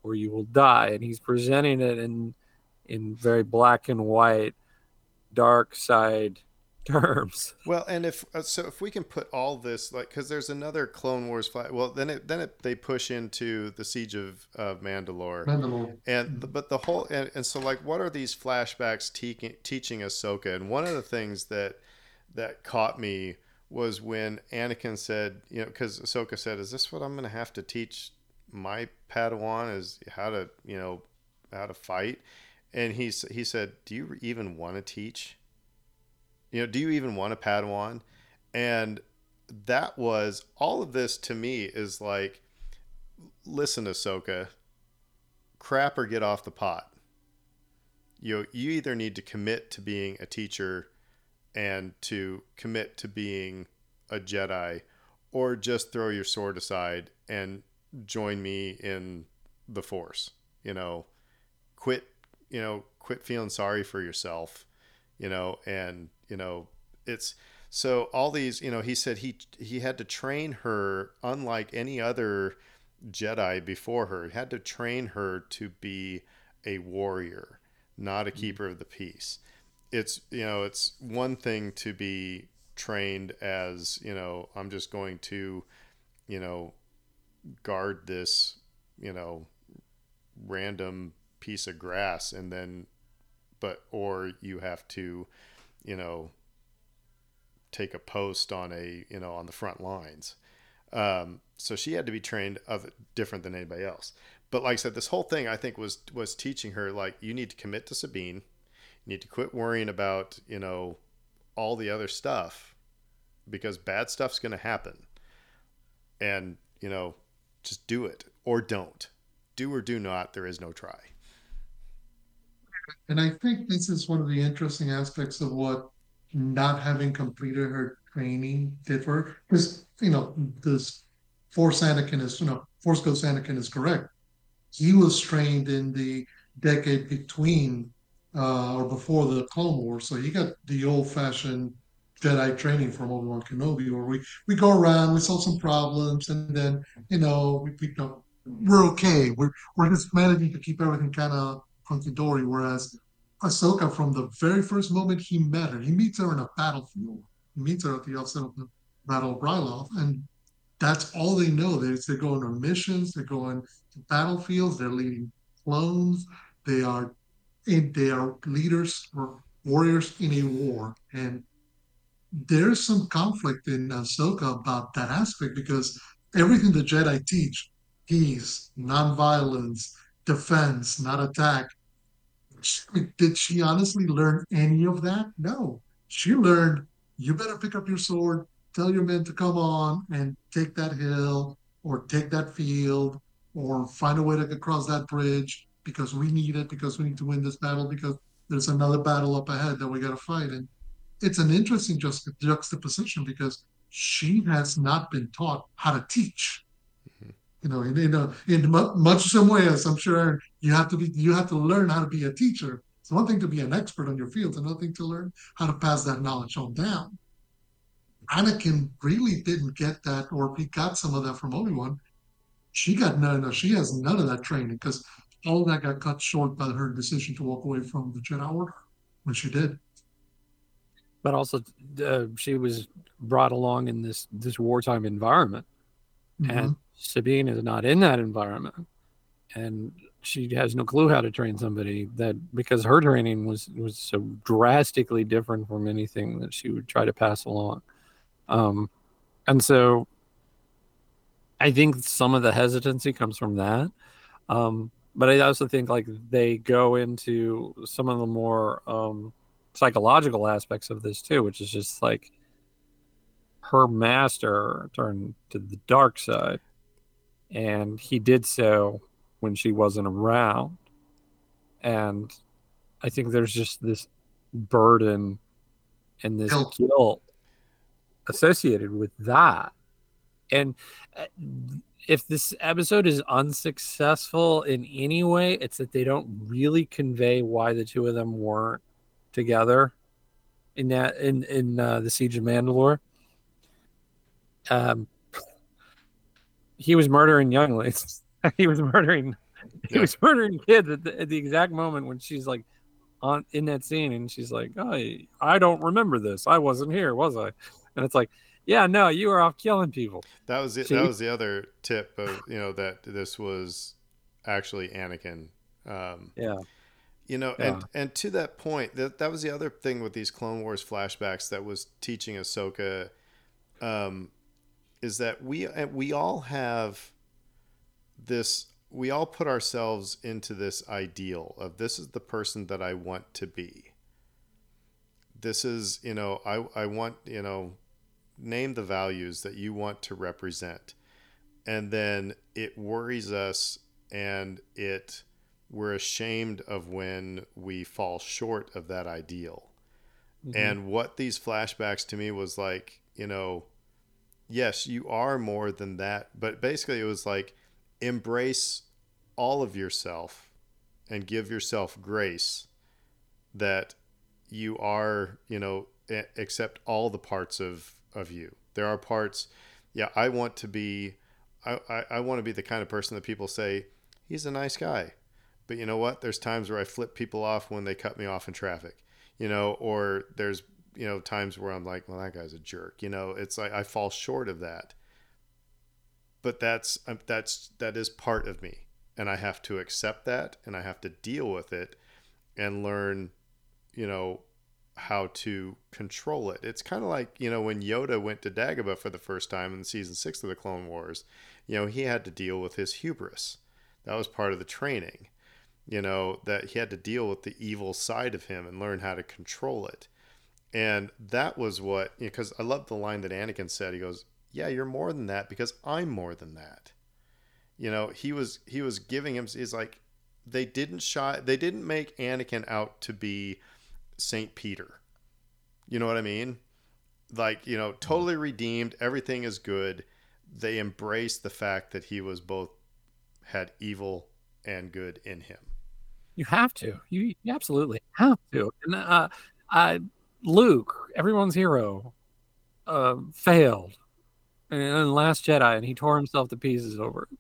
or you will die. And he's presenting it in in very black and white, dark side terms. Well, and if uh, so, if we can put all this like, because there's another Clone Wars flag. Well, then it then it, they push into the siege of of Mandalore. Mandalore. And but the whole and, and so like, what are these flashbacks te- teaching Ahsoka? And one of the things that that caught me was when Anakin said, you know, because Ahsoka said, "Is this what I'm going to have to teach my Padawan? Is how to, you know, how to fight?" And he he said, "Do you even want to teach? You know, do you even want a Padawan?" And that was all of this to me is like, listen, Ahsoka, crap or get off the pot. You know, you either need to commit to being a teacher and to commit to being a Jedi, or just throw your sword aside and join me in the Force. You know, quit. You know, quit feeling sorry for yourself. You know, and you know it's so all these. You know, he said he he had to train her unlike any other Jedi before her. He had to train her to be a warrior, not a mm-hmm. keeper of the peace it's you know it's one thing to be trained as you know i'm just going to you know guard this you know random piece of grass and then but or you have to you know take a post on a you know on the front lines. Um, so she had to be trained of different than anybody else. But like I said, this whole thing I think was was teaching her like you need to commit to Sabine, you need to quit worrying about you know all the other stuff because bad stuff's going to happen, and you know just do it or don't, do or do not. There is no try. And I think this is one of the interesting aspects of what not having completed her training did for her. Because, you know, this Force Anakin is, you know, Force Ghost Anakin is correct. He was trained in the decade between uh, or before the Clone Wars, so he got the old-fashioned Jedi training from Obi Wan Kenobi, where we we go around, we solve some problems, and then you know we, we you know, we're okay. We're we're just managing to keep everything kind of hunky dory. Whereas Ahsoka, from the very first moment he met her, he meets her in a battlefield. He meets her at the outset of the Battle of Ryloth, and that's all they know. They, they go on missions, they go on battlefields, they're leading clones, they are they are leaders or warriors in a war. And there's some conflict in uh, Ahsoka about that aspect because everything the Jedi teach, peace, nonviolence, defense, not attack. Did she honestly learn any of that? No. She learned you better pick up your sword, tell your men to come on and take that hill or take that field or find a way to cross that bridge because we need it because we need to win this battle because there's another battle up ahead that we got to fight. And it's an interesting juxtaposition because she has not been taught how to teach. Mm-hmm. you know in, in, a, in much the same way as i'm sure you have to be you have to learn how to be a teacher. It's one thing to be an expert on your field it's another thing to learn how to pass that knowledge on down. Anakin really didn't get that or he got some of that from obi-wan. She got none no she has none of that training because all that got cut short by her decision to walk away from the Jedi Order when she did. But also, uh, she was brought along in this this wartime environment, mm-hmm. and Sabine is not in that environment, and she has no clue how to train somebody that because her training was was so drastically different from anything that she would try to pass along, um, and so I think some of the hesitancy comes from that. Um, but I also think like they go into some of the more um, psychological aspects of this too, which is just like her master turned to the dark side, and he did so when she wasn't around, and I think there's just this burden and this guilt associated with that, and uh, if this episode is unsuccessful in any way, it's that they don't really convey why the two of them weren't together in that in in uh, the Siege of Mandalore. Um, he was murdering younglings. he was murdering. He was murdering kids at the, at the exact moment when she's like on in that scene, and she's like, "Oh, I don't remember this. I wasn't here, was I?" And it's like, yeah, no, you were off killing people. That was it. That was the other tip of you know that this was actually Anakin. Um, yeah. You know, yeah. and and to that point, that that was the other thing with these Clone Wars flashbacks that was teaching Ahsoka, um, is that we we all have this. We all put ourselves into this ideal of this is the person that I want to be. This is you know I I want you know name the values that you want to represent and then it worries us and it we're ashamed of when we fall short of that ideal mm-hmm. and what these flashbacks to me was like you know yes you are more than that but basically it was like embrace all of yourself and give yourself grace that you are you know accept all the parts of of you. There are parts, yeah, I want to be, I, I, I want to be the kind of person that people say, he's a nice guy. But you know what? There's times where I flip people off when they cut me off in traffic, you know, or there's, you know, times where I'm like, well, that guy's a jerk. You know, it's like I fall short of that. But that's, um, that's, that is part of me. And I have to accept that and I have to deal with it and learn, you know, how to control it. It's kind of like, you know, when Yoda went to Dagobah for the first time in season six of the Clone Wars, you know, he had to deal with his hubris. That was part of the training, you know, that he had to deal with the evil side of him and learn how to control it. And that was what, because you know, I love the line that Anakin said. He goes, Yeah, you're more than that because I'm more than that. You know, he was, he was giving him, he's like, they didn't shy, they didn't make Anakin out to be, Saint Peter. You know what I mean? Like, you know, totally redeemed, everything is good. They embrace the fact that he was both had evil and good in him. You have to. You, you absolutely have to. And uh, uh, Luke, everyone's hero, uh, failed in Last Jedi, and he tore himself to pieces over it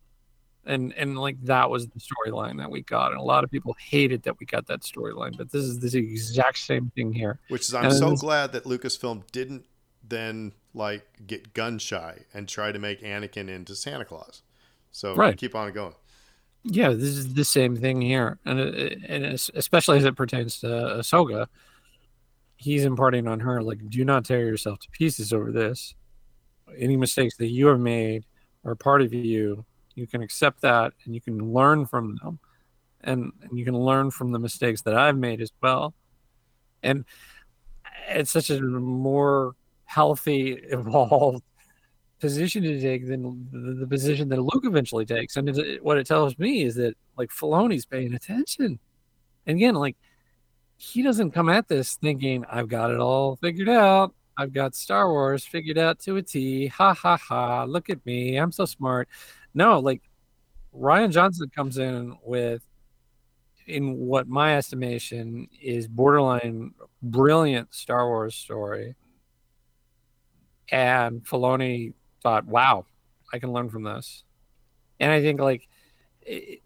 and and like that was the storyline that we got and a lot of people hated that we got that storyline but this is the exact same thing here. Which is i'm and so glad that lucasfilm didn't then like get gun shy and try to make anakin into santa claus. So right. keep on going. Yeah this is the same thing here and uh, and especially as it pertains to ahsoka he's imparting on her like do not tear yourself to pieces over this. Any mistakes that you have made are part of you you can accept that and you can learn from them and, and you can learn from the mistakes that i've made as well and it's such a more healthy evolved position to take than the, the position that luke eventually takes and it, what it tells me is that like Filoni's paying attention and again like he doesn't come at this thinking i've got it all figured out I've got Star Wars figured out to a T. Ha ha ha. Look at me. I'm so smart. No, like Rian Johnson comes in with, in what my estimation is borderline brilliant Star Wars story. And Filoni thought, wow, I can learn from this. And I think like it,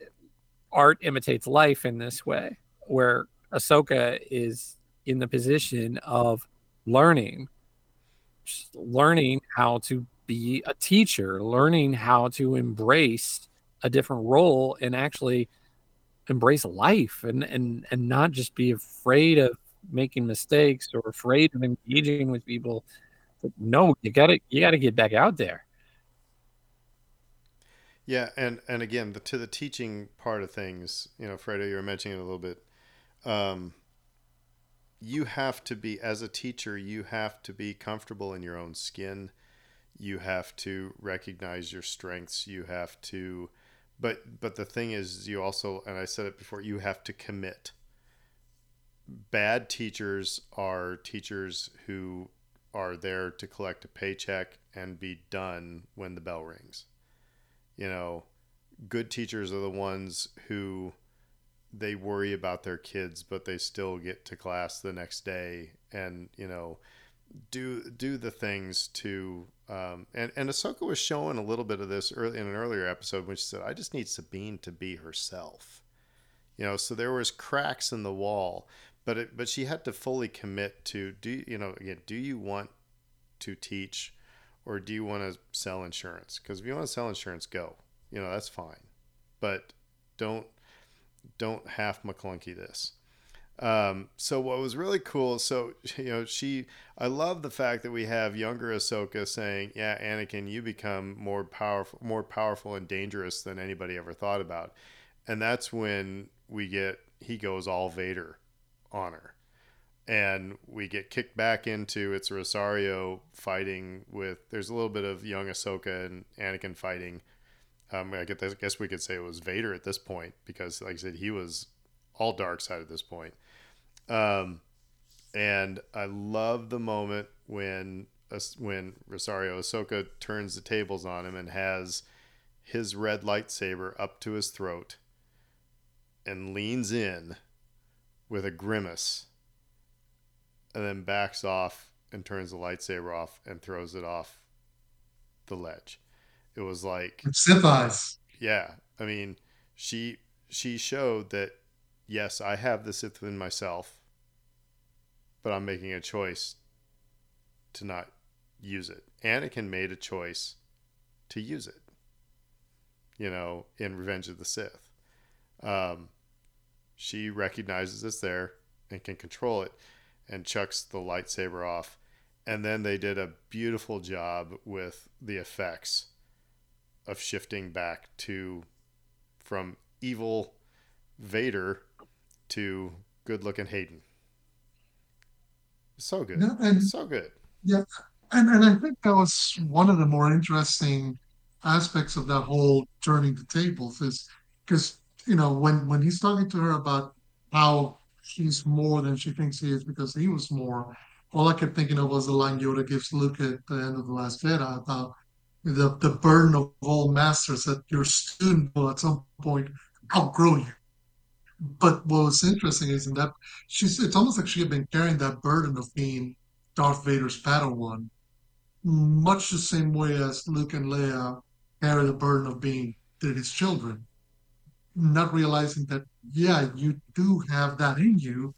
art imitates life in this way, where Ahsoka is in the position of learning, learning how to be a teacher, learning how to embrace a different role and actually embrace life and and and not just be afraid of making mistakes or afraid of engaging with people. No, you got to you got to get back out there. Yeah, and and again, the, to the teaching part of things, you know, Fredo, you were mentioning it a little bit. Um, you have to be as a teacher, you have to be comfortable in your own skin you have to recognize your strengths you have to but but the thing is you also and i said it before you have to commit. Bad teachers are teachers who are there to collect a paycheck and be done when the bell rings. You know good teachers are the ones who they worry about their kids but they still get to class the next day and you know do do the things to um, and and Ahsoka was showing a little bit of this early in an earlier episode when she said, "I just need Sabine to be herself," you know. So there was cracks in the wall, but it, but she had to fully commit to do you know again do you want to teach or do you want to sell insurance? Because if you want to sell insurance, go. You know that's fine, but don't don't half McClunky this. Um, so what was really cool, so you know, she, I love the fact that we have younger Ahsoka saying, "Yeah, Anakin, you become more powerful, more powerful and dangerous than anybody ever thought about," and that's when we get he goes all Vader on her, and we get kicked back into it's Rosario fighting with. There's a little bit of young Ahsoka and Anakin fighting. Um, I guess we could say it was Vader at this point because, like I said, he was all dark side at this point. Um, and I love the moment when when Rosario Ahsoka turns the tables on him and has his red lightsaber up to his throat and leans in with a grimace and then backs off and turns the lightsaber off and throws it off the ledge. It was like Sith eyes. Yeah, I mean, she she showed that yes, I have the Sith within myself, but I'm making a choice to not use it. Anakin made a choice to use it, you know, in Revenge of the Sith. Um, she recognizes it's there and can control it. and chucks the lightsaber off. And then they did a beautiful job with the effects of shifting back to from evil Vader to good looking Hayden. So good. Yeah, and so good. Yeah, and and I think that was one of the more interesting aspects of that whole turning the tables is because you know when when he's talking to her about how he's more than she thinks he is because he was more. All I kept thinking of was the line Yoda gives Luke at the end of the Last Jedi about the the burden of all masters that your student will at some point outgrow you. But what was interesting is in that she's it's almost like she had been carrying that burden of being Darth Vader's Padawan, much the same way as Luke and Leia carry the burden of being his children. Not realizing that, yeah, you do have that in you,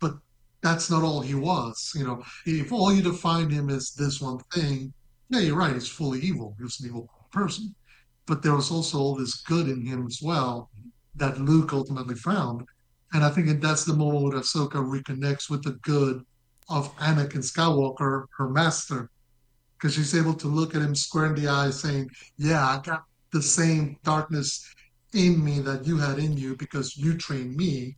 but that's not all he was. You know, if all you define him as this one thing, yeah, you're right, he's fully evil. He was an evil person. But there was also all this good in him as well that Luke ultimately found. And I think that's the moment where Ahsoka reconnects with the good of Anakin Skywalker, her master, because she's able to look at him square in the eye, saying, "Yeah, I got the same darkness in me that you had in you because you trained me,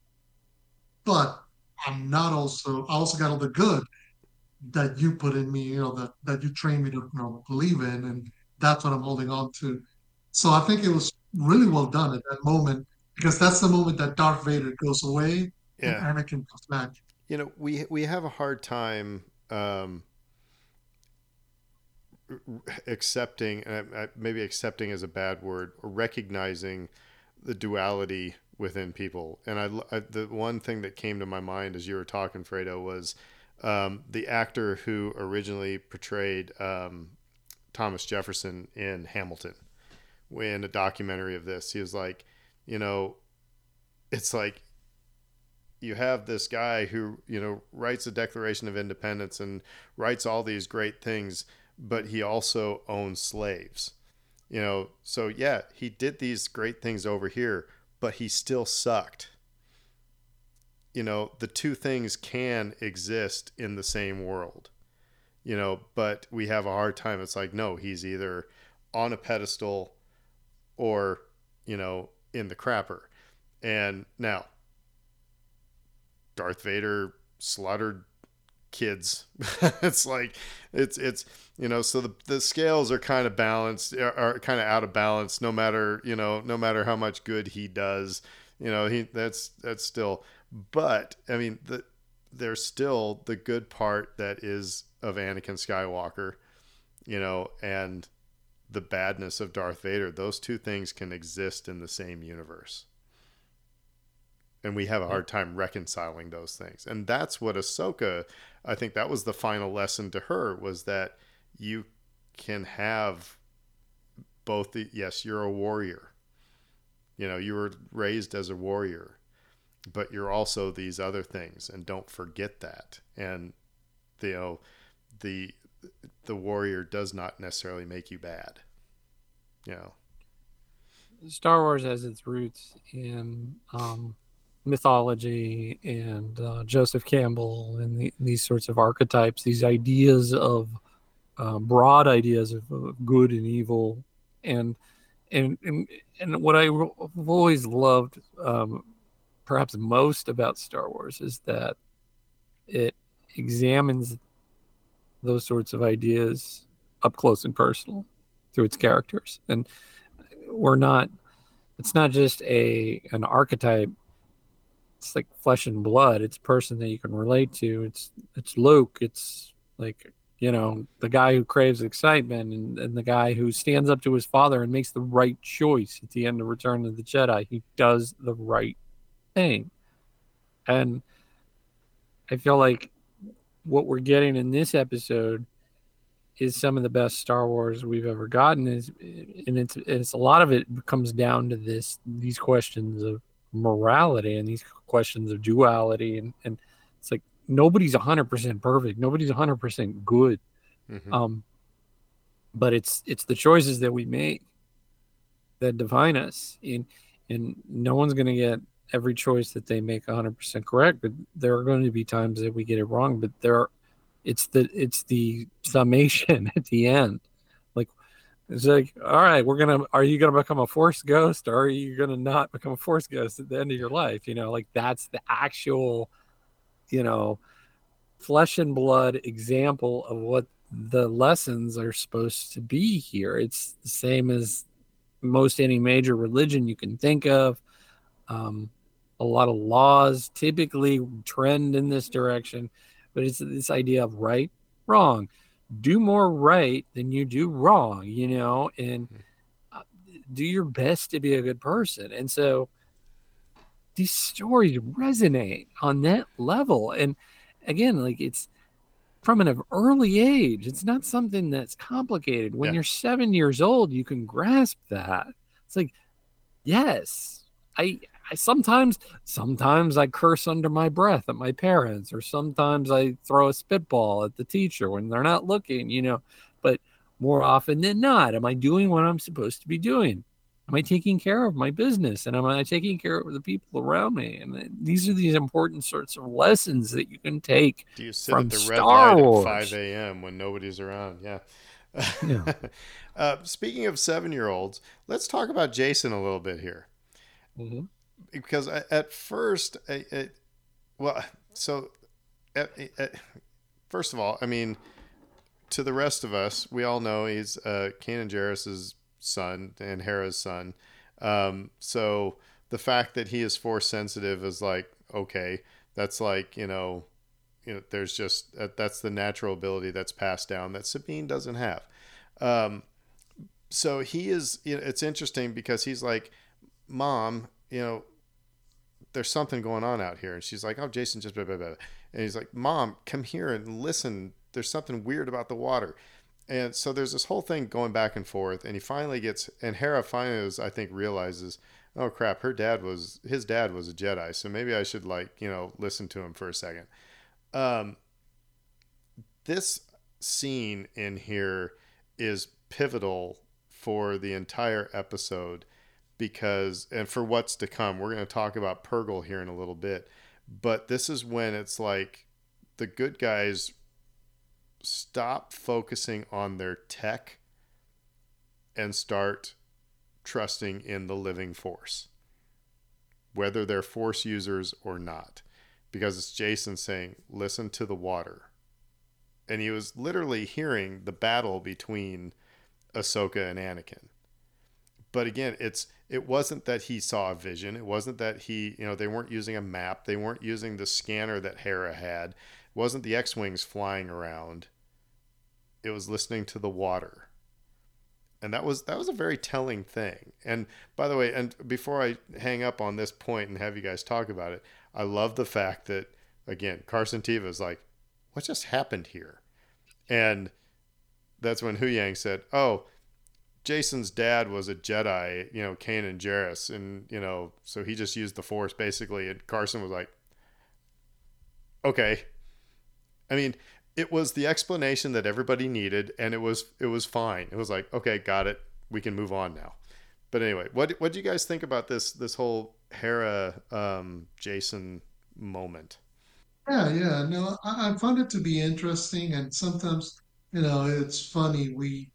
but I'm not also. I also got all the good that you put in me. You know that that you trained me to you know, believe in, and that's what I'm holding on to. So I think it was really well done at that moment because that's the moment that Darth Vader goes away yeah. and Anakin comes back. You know, we we have a hard time um, accepting, uh, maybe accepting is a bad word, or recognizing the duality within people. And I, I, the one thing that came to my mind as you were talking, Fredo, was um, the actor who originally portrayed um, Thomas Jefferson in Hamilton. In a documentary of this, he was like, you know, it's like you have this guy who you know writes the Declaration of Independence and writes all these great things, but he also owns slaves. You know, so yeah, he did these great things over here, but he still sucked. You know, the two things can exist in the same world. You know, but we have a hard time. It's like, no, he's either on a pedestal or, you know, in the crapper. And now, Darth Vader slaughtered kids. it's like it's it's you know so the the scales are kind of balanced are, are kind of out of balance no matter you know no matter how much good he does you know he that's that's still but I mean the there's still the good part that is of Anakin Skywalker you know and the badness of Darth Vader those two things can exist in the same universe and we have a hard time reconciling those things. And that's what Ahsoka, I think that was the final lesson to her was that you can have both the yes, you're a warrior. You know, you were raised as a warrior, but you're also these other things and don't forget that. And you know, the the warrior does not necessarily make you bad. You know. Star Wars has its roots in um mythology and uh, Joseph Campbell and the, these sorts of archetypes, these ideas of uh, broad ideas of, good and evil, and and and, and what I've always loved, um, perhaps most about Star Wars, is that it examines those sorts of ideas up close and personal through its characters, and we're not. It's not just a an archetype it's like flesh and blood. It's a person that you can relate to. It's it's Luke. It's like you know the guy who craves excitement and, and the guy who stands up to his father and makes the right choice at the end of Return of the Jedi. He does the right thing, and I feel like what we're getting in this episode is some of the best Star Wars we've ever gotten. Is and it's it's a lot of it comes down to this these questions of morality and these questions of duality and, and it's like nobody's 100% perfect nobody's 100% good mm-hmm. um but it's it's the choices that we make that define us and and no one's going to get every choice that they make 100% correct, but there are going to be times that we get it wrong. But there, are, it's the it's the summation at the end. Like it's like, all right, we're gonna. Are you gonna become a force ghost, or are you gonna not become a force ghost at the end of your life? You know, like that's the actual, you know, flesh and blood example of what the lessons are supposed to be here. It's the same as most any major religion you can think of. Um, a lot of laws typically trend in this direction, but it's this idea of right, wrong. Do more right than you do wrong, you know, and hmm. uh, do your best to be a good person. And so these stories resonate on that level. And again, like it's from an early age. It's not something that's complicated. When yeah. you're seven years old, you can grasp that. It's like, yes, I, I sometimes, sometimes I curse under my breath at my parents, or sometimes I throw a spitball at the teacher when they're not looking, you know. But more often than not, am I doing what I'm supposed to be doing? am I taking care of my business and am I taking care of the people around me? And these are these important sorts of lessons that you can take. Do you sit at the red Star light Wars. at 5 a.m. when nobody's around? Yeah. yeah. uh, speaking of seven year olds, let's talk about Jason a little bit here. Mm-hmm. Because at first, well, so at, at, first of all, I mean, to the rest of us, we all know he's uh, Kanan Jarrus's son and Hera's son. Um, so the fact that he is force sensitive is like okay, that's like you know, you know, there's just uh, that's the natural ability that's passed down that Sabine doesn't have. Um, so he is. You know, it's interesting because he's like, mom, you know, there's something going on out here, and she's like, oh, Jason just blah, blah, blah. and he's like, mom, come here and listen. There's something weird about the water. And so there's this whole thing going back and forth, and he finally gets, and Hera finally, is, I think, realizes, oh crap, her dad was, his dad was a Jedi, so maybe I should like, you know, listen to him for a second. Um, this scene in here is pivotal for the entire episode because, and for what's to come, we're going to talk about Purrgil here in a little bit, but this is when it's like the good guys stop focusing on their tech and start trusting in the living force, whether they're force users or not. Because it's Jason saying, listen to the water. And he was literally hearing the battle between Ahsoka and Anakin. But again, it's it wasn't that he saw a vision. It wasn't that he, you know, they weren't using a map. They weren't using the scanner that Hera had It wasn't the X-wings flying around. It was listening to the water. And that was that was a very telling thing. And by the way, and before I hang up on this point and have you guys talk about it, I love the fact that again, Carson Teva is like, what just happened here? And that's when Huyang said, "Oh, Jason's dad was a Jedi, you know, Kanan Jarrus, and you know, so he just used the Force basically." And Carson was like, "Okay, I mean, it was the explanation that everybody needed, and it was it was fine. It was like, okay, got it. We can move on now. But anyway, what what do you guys think about this this whole Hera um, Jason moment? Yeah, yeah. No, I, I found it to be interesting, and sometimes you know it's funny. We,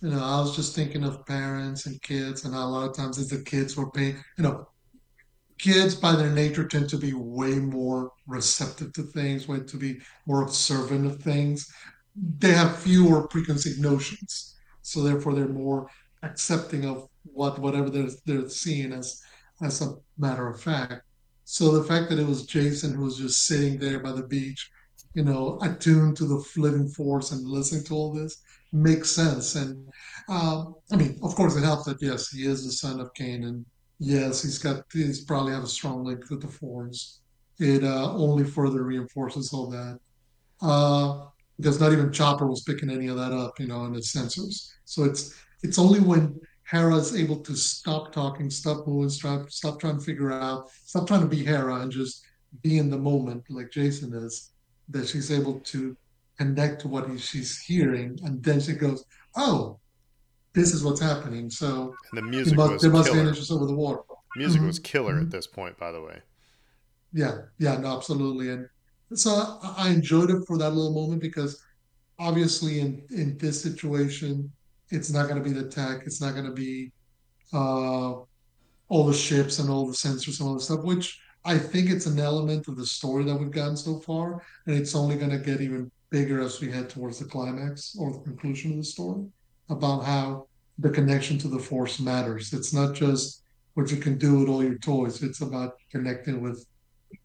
you know, I was just thinking of parents and kids, and a lot of times it's the kids were paying. You know, kids by their nature tend to be way more receptive to things, way to be more observant of things. They have fewer preconceived notions, so therefore they're more accepting of what whatever they're they're seeing as as a matter of fact. So the fact that it was Jason who was just sitting there by the beach, you know, attuned to the living force and listening to all this makes sense. And uh, I mean, of course, it helps that yes, he is the son of Kanan and Yes, he's got he's probably have a strong link with the Force. It uh, only further reinforces all that. Uh, because not even Chopper was picking any of that up, you know, in his sensors. So it's it's only when Hera is able to stop talking, stop moving, stop stop trying to figure out, stop trying to be Hera and just be in the moment like Jason is, that she's able to connect to what he, she's hearing, and then she goes, "Oh, this is what's happening. So and the music must, was there must be an interest over the water. Music Mhm, was killer mhm. at this point, by the way. Yeah, yeah, no, absolutely. And so I, I enjoyed it for that little moment because obviously in in this situation, it's not going to be the tech, it's not going to be uh, all the ships and all the sensors and all the stuff, which I think it's an element of the story that we've gotten so far, and it's only going to get even bigger as we head towards the climax or the conclusion of the story about how the connection to the Force matters. It's not just what you can do with all your toys; it's about connecting with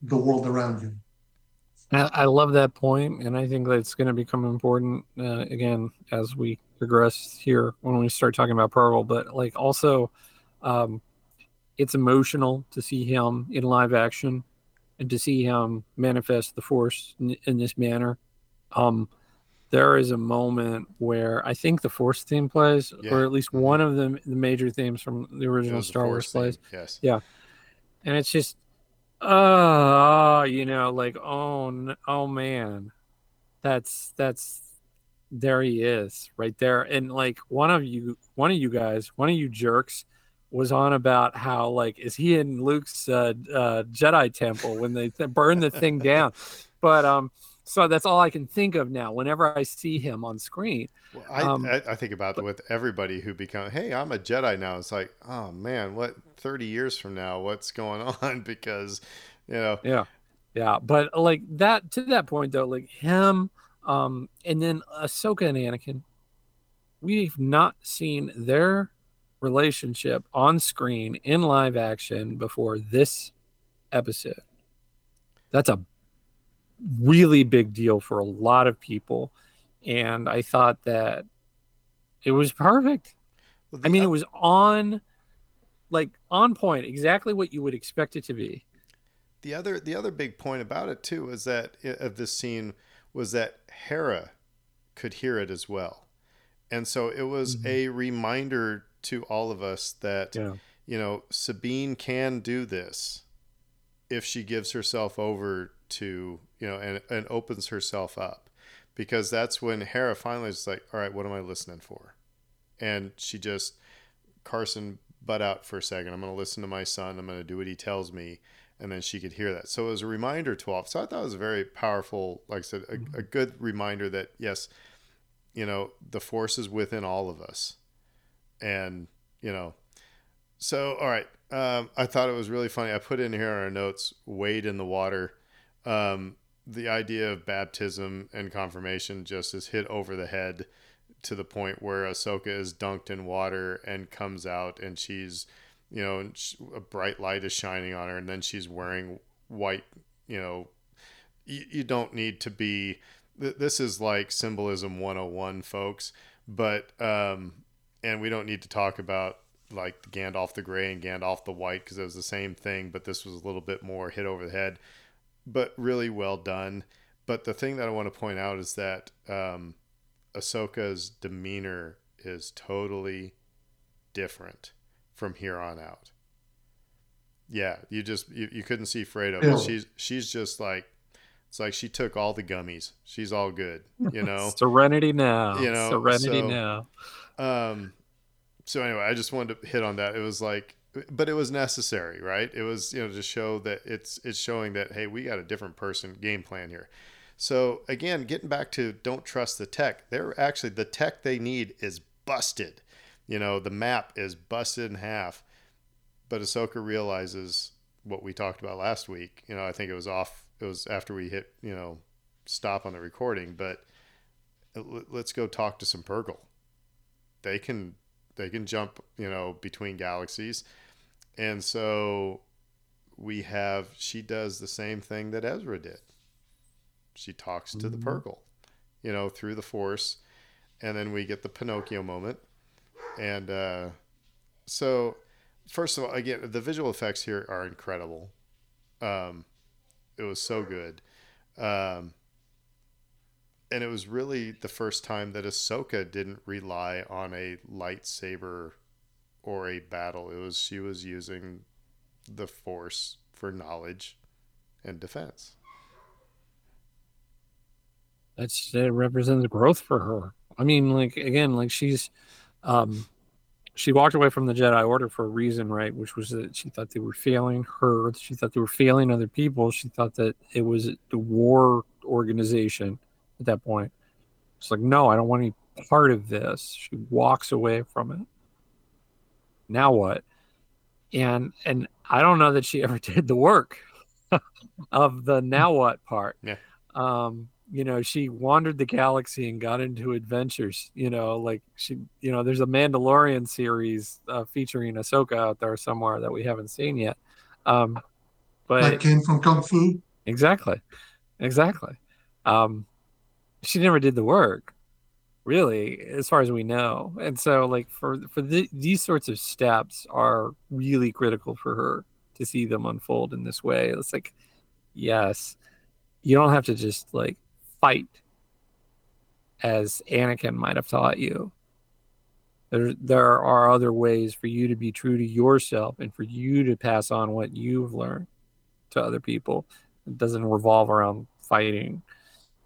the world around you. I, love that point, and I think that's going to become important uh, again as we progress here when we start talking about Pearl. But like also, um, it's emotional to see him in live action and to see him manifest the Force in, in this manner. Um, there is a moment where I think the Force theme plays, Yeah. or at least one of the the major themes from the original was the Star Wars Force plays Yes. Yeah. and it's just oh you know like oh oh man that's that's there he is right there and like one of you one of you guys one of you jerks was on about how like is he in luke's uh, uh jedi temple when they th- burn the thing down but um so that's all i can think of now whenever i see him on screen Well, I, Um, I, I think about that with everybody who become, hey, I'm a Jedi now. It's like, oh man, what 30 years from now, what's going on? Because, you know, Yeah. Yeah. But like that to that point though, like him, um, and then Ahsoka and Anakin, we've not seen their relationship on screen in live action before this episode. That's a really big deal for a lot of people. And I thought that it was perfect. well, I mean, it was on like on point, exactly what you would expect it to be. the other the other big point about it too is that of this scene was that Hera could hear it as well, and so it was Mhm. a reminder to all of us that Yeah. you know Sabine can do this if she gives herself over to you know and and opens herself up, because that's when Hera finally is like, all right, what am I listening for? And she just Carson butt out for a second. I'm going to listen to my son. I'm going to do what he tells me. And then she could hear that. So it was a reminder to all. So I thought it was a very powerful, like I said, a, a good reminder that, yes, you know, the force is within all of us. And, you know, so, all right. Um, I thought it was really funny. I put in here in our notes, wade in the water. Um, the idea of baptism and confirmation just is hit over the head to the point where Ahsoka is dunked in water and comes out, and she's, you know, a bright light is shining on her, and then she's wearing white. You know, you, don't need to be. th- This is like symbolism 101, folks. But um, and we don't need to talk about like Gandalf the Gray and Gandalf the White because it was the same thing, but this was a little bit more hit over the head, but really well done. But the thing that I want to point out is that um, Ahsoka's demeanor is totally different from here on out. Yeah, you just you, you couldn't see Fredo, but she's she's just like it's like she took all the gummies. She's all good, you know. Serenity now. You know, Serenity so- now. Um, so anyway, I just wanted to hit on that. It was like, but it was necessary, right? It was, you know, to show that it's it's showing that hey, we got a different person game plan here. So again, getting back to don't trust the tech. They're actually the tech they need is busted. You know, the map is busted in half. But Ahsoka realizes what we talked about last week. You know, I think it was off. It was after we hit, you know, stop on the recording. But let's go talk to some Purrgil they can they can jump you know between galaxies and so we have she does the same thing that ezra did. She talks to the Mhm. purrgil you know through the force. And then we get the pinocchio moment. And uh so first of all again the visual effects here are incredible. Um it was so good. Um and it was really the first time that Ahsoka didn't rely on a lightsaber or a battle. It was she was using the Force for knowledge and defense. That's it represents growth for her. I mean, like again, like she's um she walked away from the Jedi Order for a reason, right? Which was that she thought they were failing her. She thought they were failing other people. She thought that it was the war organization at that point. It's like, no, I don't want any part of this. She walks away from it. Now what? And and I don't know that she ever did the work of the now what part. Yeah. Um, you know, she wandered the galaxy and got into adventures. You know, like she, you know, there's a Mandalorian series uh, featuring Ahsoka out there somewhere that we haven't seen yet. Um, but That came from Kung Fu. exactly, exactly. Um, she never did the work, really, as far as we know. And so, like for for the, these sorts of steps are really critical for her to see them unfold in this way. It's like, yes, you don't have to just like fight as Anakin might have taught you. There, there are other ways for you to be true to yourself and for you to pass on what you've learned to other people. It doesn't revolve around fighting.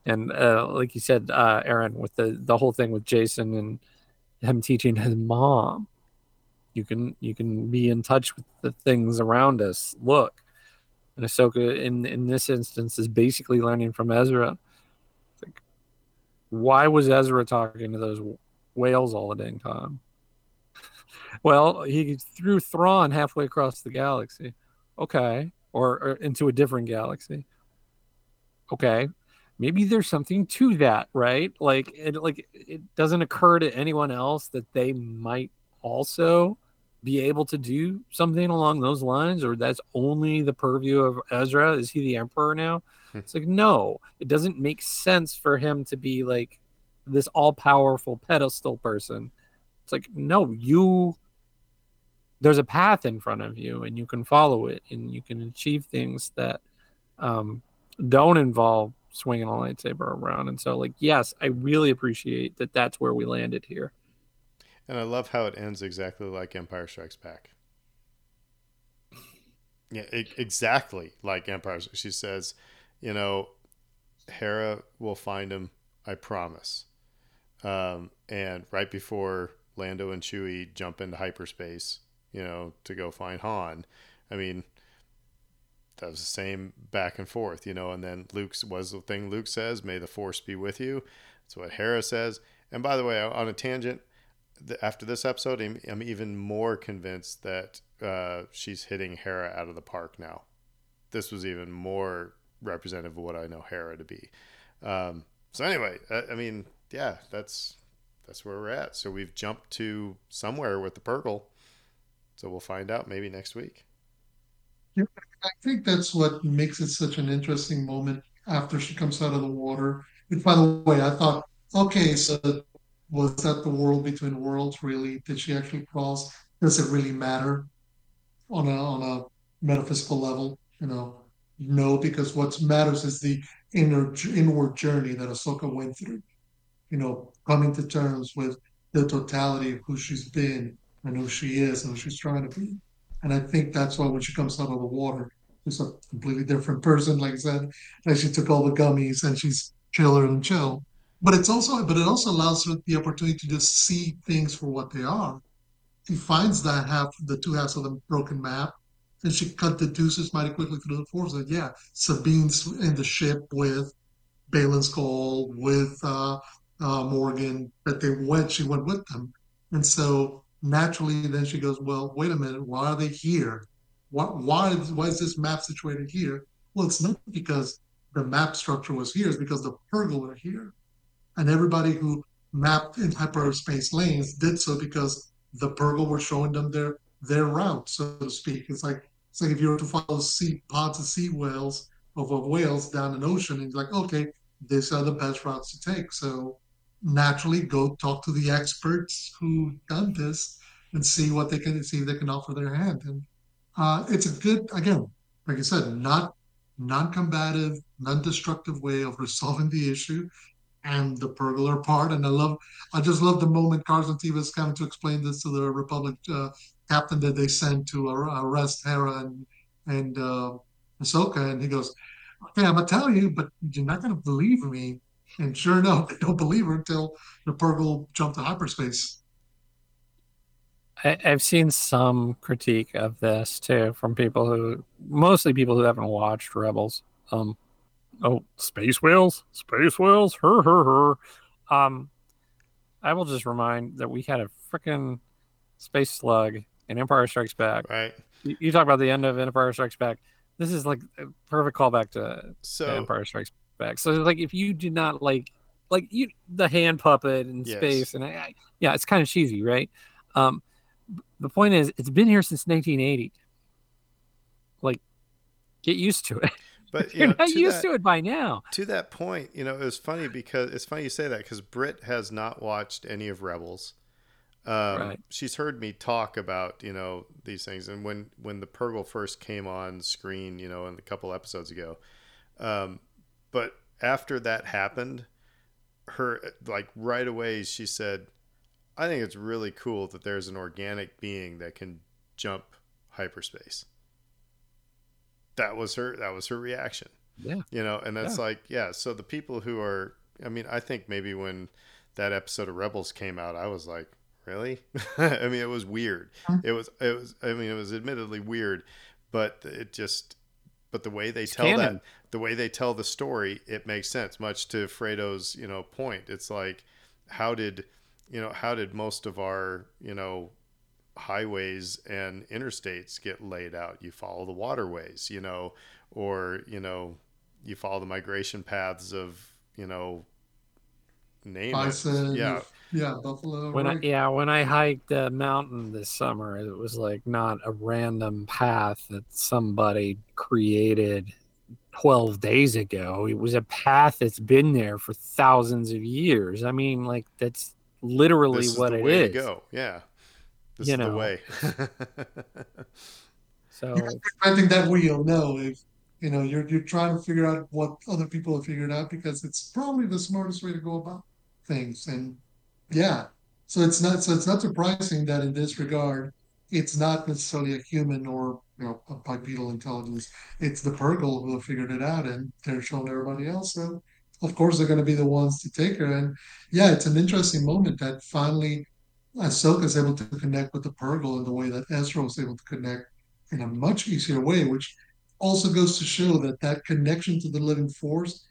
And uh, like you said, uh, Aaron, with the the whole thing with Jacen and him teaching his mom, you can you can be in touch with the things around us. Look, and Ahsoka in in this instance is basically learning from Ezra. Like, why was Ezra talking to those whales all the dang time? well, he threw Thrawn halfway across the galaxy. Okay, or, or into a different galaxy. Okay, maybe there's something to that, right? Like it like it doesn't occur to anyone else that they might also be able to do something along those lines, or that's only the purview of Ezra? Is he the emperor now? Hmm. It's like no, it doesn't make sense for him to be like this all-powerful pedestal person. It's like no, you there's a path in front of you and you can follow it and you can achieve things that um, don't involve swinging a lightsaber around and so like yes i really appreciate that that's where we landed here And I love how it ends exactly like Empire Strikes Back. Yeah, e- exactly like Empire. She says, you know, Hera will find him, I promise. Um, and right before Lando and Chewie jump into hyperspace, you know, to go find Han, I mean, that was the same back and forth, you know. And then Luke's was the thing Luke says, "May the Force be with you." That's what Hera says. And by the way, on a tangent, after this episode, I'm, I'm even more convinced that uh, she's hitting Hera out of the park now. This was even more representative of what I know Hera to be. Um, so anyway, I, I mean, yeah, that's that's where we're at. So we've jumped to somewhere with the Purrgil. So we'll find out maybe next week. I think that's what makes it such an interesting moment after she comes out of the water. Which, by the way, I thought, okay, so was that the world between worlds? Really? Did she actually cross? Does it really matter on a on a metaphysical level? You know, no, because what matters is the inner inward journey that Ahsoka went through. You know, coming to terms with the totality of who she's been and who she is and who she's trying to be. And I think that's why when she comes out of the water, she's a completely different person. Like I said, like she took all the gummies and she's chiller and chill. But it's also, but it also allows her the opportunity to just see things for what they are. She finds that half, the two halves of the broken map, and she cut the deuces mighty quickly through the force. That yeah, Sabine's in the ship with Baylan Skoll, with uh, uh, Morgan, that they went. She went with them, and so naturally then she goes well wait a minute why are they here? Why, why, why is this map situated here? Well it's not because the map structure was here it's because the were here. And everybody who mapped in hyperspace lanes did so because the purrgil were showing them their their route so to speak. It's like it's like if you were to follow sea pods of sea whales of, of whales down an ocean and you're like okay these are the best routes to take. So naturally go talk to the experts who done this and see what they can see if they can offer their hand. And uh, it's a good again like i said not non-combative non-destructive way of resolving the issue and the purrgil part. And i love i just love the moment carson Teva is coming to explain this to the republic uh, captain that they sent to arrest hera and and uh, Ahsoka, and he goes okay i'm gonna tell you but you're not gonna believe me and sure enough, they don't believe her until the Purrgil jumped to hyperspace. I, I've seen some critique of this too from people who, mostly people who haven't watched Rebels. Um, oh, space whales, space whales, her, her, her. Um, I will just remind that we had a freaking space slug in Empire Strikes Back. Right. You, you talk about the end of Empire Strikes Back. This is like a perfect callback to, to So Empire Strikes Back. So like, if you do not like, like you, the hand puppet in Yes. space, and I, I, yeah, it's kind of cheesy, right? Um, the point is, it's been here since 1980. Like, get used to it. but you You're not used that, to it by now. to that point, you know, it was funny because it's funny you say that because Britt has not watched any of Rebels. Um, Right. She's heard me talk about you know these things, and when when the Purrgil first came on screen, you know, in a couple episodes ago, um, but after that happened, her like right away she said, "I think it's really cool that there's an organic being that can jump hyperspace." That was her. That was her reaction Yeah. you know and that's Yeah. like yeah so the people who are i mean i think maybe when that episode of rebels came out i was like really i mean it was weird mm-hmm. it was it was i mean it was admittedly weird but it just but the way they It's tell canon. that the way they tell the story it makes sense much to fredo's you know point it's like how did you know how did most of our you know highways and interstates get laid out you follow the waterways you know or you know you follow the migration paths of you know name it. Bison, yeah yeah, buffalo. When I yeah, when I hiked a mountain this summer, it was like not a random path that somebody created 12 days ago. It was a path that's been there for thousands of years. I mean, like that's literally this is what the it way is. to go yeah this You is the way So I think that way you'll know if you know you're you're trying to figure out what other people have figured out because it's probably the smartest way to go about things. And yeah, so it's not so it's not surprising that in this regard, it's not necessarily a human or you know a bipedal intelligence. It's the Purrgil who figured it out, and they're showing everybody else. So of course they're going to be the ones to take her. And yeah, it's an interesting moment that finally Ahsoka is able to connect with the Purrgil in the way that Ezra was able to connect in a much easier way, which also goes to show that that connection to the living force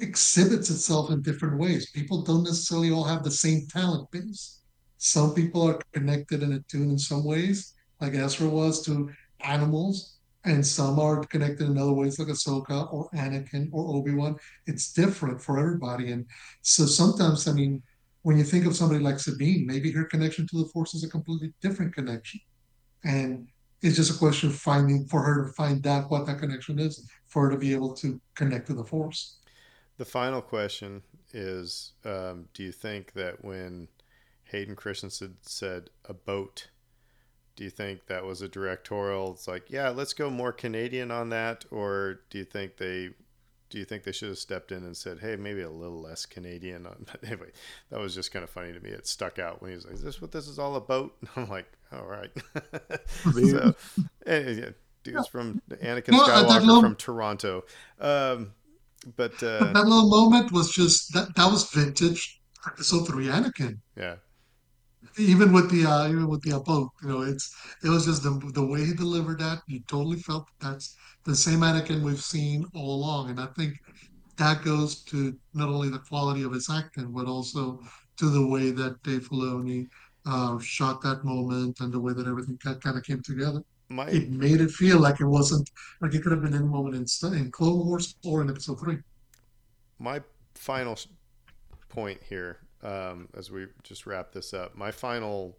exhibits itself in different ways. People don't necessarily all have the same talent base. Some people are connected and attuned in some ways, like Ezra was to animals, and some are connected in other ways, like Ahsoka or Anakin or Obi Wan. It's different for everybody, and so sometimes, I mean, when you think of somebody like Sabine, maybe her connection to the Force is a completely different connection, and it's just a question of finding for her to find out what that connection is for her to be able to connect to the Force. The final question is um, do you think that when hayden christensen said a boat do you think that was a directorial it's like yeah let's go more canadian on that? Or do you think they do you think they should have stepped in and said hey maybe a little less canadian but anyway that was just kind of funny to me. It stuck out when he was like is this what this is all about? I'm like all right. So and, yeah, dude's from anakin skywalker from toronto. Um, but uh, that little moment was just that that was vintage episode three Anakin. yeah Even with the uh, even with the uh, boat, you know, it's it was just the the way he delivered that. You totally felt that's the same Anakin we've seen all along, and I think that goes to not only the quality of his acting, but also to the way that Dave Filoni uh, shot that moment and the way that everything kind of came together. My It made it feel like it wasn't like it could have been any moment in, in Clone Wars or in Episode Three. my final point here um, as we just wrap this up my final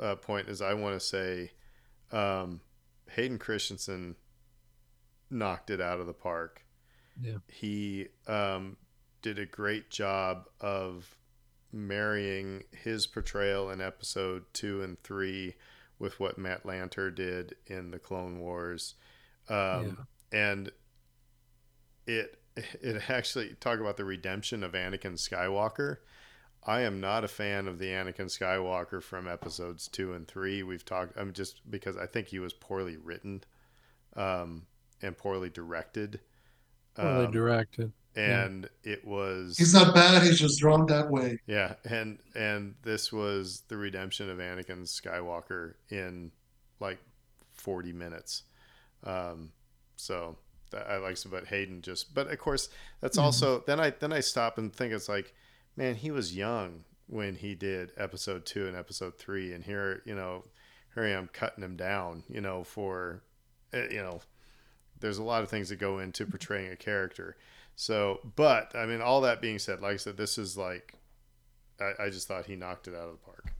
uh, point is i want to say um, hayden christensen knocked it out of the park Yeah. he um, did a great job of marrying his portrayal in episode two and three with what matt lanter did in the clone wars um, and it it actually talk about the redemption of Anakin Skywalker. I am not a fan of the Anakin Skywalker from episodes two and three. We've talked. I'm just because I think he was poorly written, um, and poorly directed. poorly Um, directed. And yeah. it was he's not bad he's just drawn that way yeah and and this was the redemption of anakin skywalker in like 40 minutes um so i like but hayden just but of course that's mm-hmm. also then i then i stop and think it's like man he was young when he did episode two and episode three and here you know here i am cutting him down you know for eh, you know there's a lot of things that go into portraying a character so, but I mean, all that being said, like I said, this is like, I, I just thought he knocked it out of the park.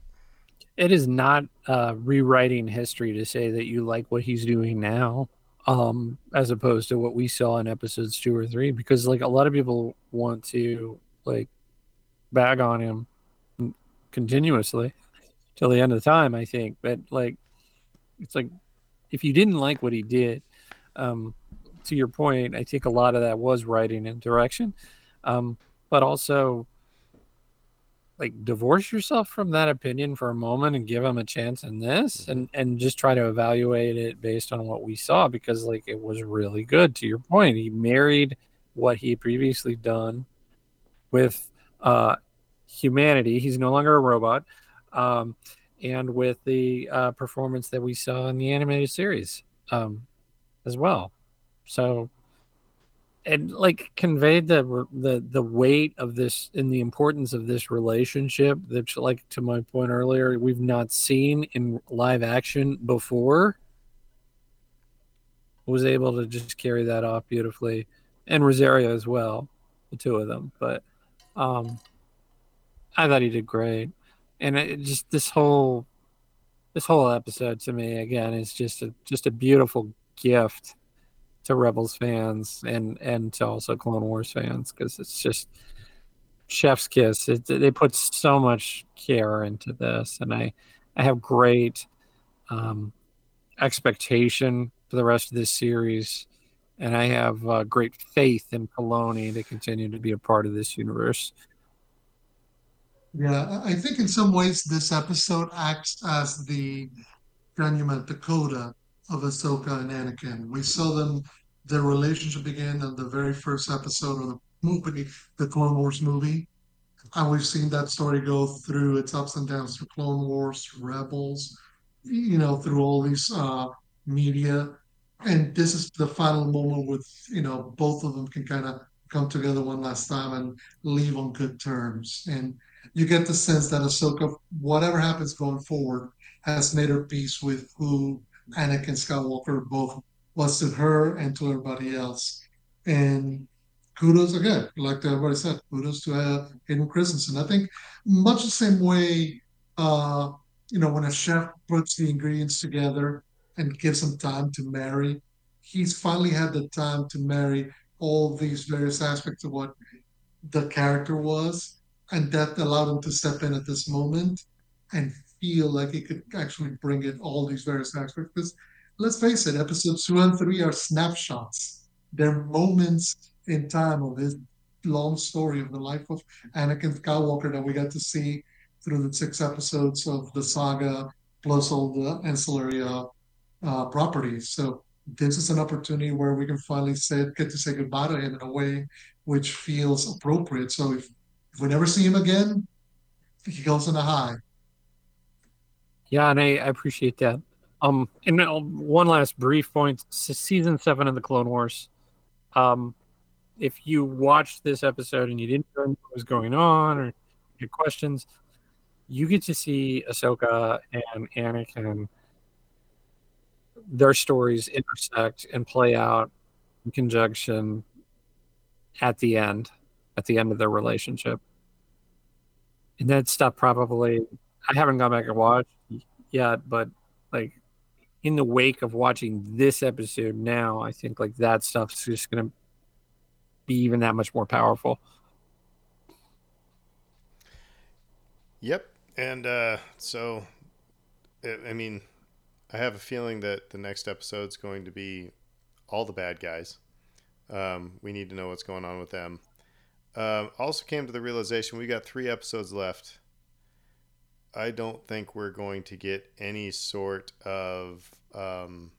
It is not uh, rewriting history to say that you like what he's doing now, um, as opposed to what we saw in episodes two or three, because like a lot of people want to like bag on him continuously till the end of the time, I think. But like, it's like if you didn't like what he did, um, to your point, I think a lot of that was writing and direction, um, but also like divorce yourself from that opinion for a moment and give him a chance in this mm-hmm. and and just try to evaluate it based on what we saw because like it was really good. To your point he married what he had previously done with uh humanity. He's no longer a robot um and with the uh performance that we saw in the animated series um as well so and like conveyed the the the weight of this and the importance of this relationship that like to my point earlier we've not seen in live action before. Was able to just carry that off beautifully. And rosario as well the two of them. But um i thought he did great. And it just this whole this whole episode to me again is just a just a beautiful gift to Rebels fans and and to also Clone Wars fans because it's just chef's kiss. It, they put so much care into this, and I I have great um, expectation for the rest of this series, and I have uh, great faith in Filoni to continue to be a part of this universe. Yeah, I think in some ways this episode acts as the monument, the coda of Ahsoka and Anakin. We saw them, their relationship began in the very first episode of the movie, the Clone Wars movie. And we've seen that story go through its ups and downs through Clone Wars, Rebels, you know, through all these uh, media. And this is the final moment with, you know, both of them can kind of come together one last time and leave on good terms. And you get the sense that Ahsoka, whatever happens going forward, has made her peace with who Anakin Skywalker both was to her and to everybody else. And kudos again, like everybody said, kudos to uh, Hayden Christensen. I think much the same way, uh, you know, when a chef puts the ingredients together and gives them time to marry, he's finally had the time to marry all these various aspects of what the character was, and that allowed him to step in at this moment and feel like it could actually bring in all these various aspects. Because let's face it, episodes two and three are snapshots. They're moments in time of this long story of the life of Anakin Skywalker that we got to see through the six episodes of the saga, plus all the ancillary uh, uh, properties. So this is an opportunity where we can finally say get to say goodbye to him in a way which feels appropriate. So if, if we never see him again, he goes on a high. Yeah, and I, I appreciate that. Um, and one last brief point: season seven of the Clone Wars. Um, if you watched this episode and you didn't know what was going on or had questions, you get to see Ahsoka and Anakin. Their stories intersect and play out in conjunction at the end, at the end of their relationship. And that stuff probably I haven't gone back and watched yet, but like in the wake of watching this episode now, I think like that stuff's just gonna be even that much more powerful. Yep, and uh, so I mean, I have a feeling that the next episode's going to be all the bad guys. Um, we need to know what's going on with them. Um, also came to the realization we got three episodes left I don't think we're going to get any sort of um,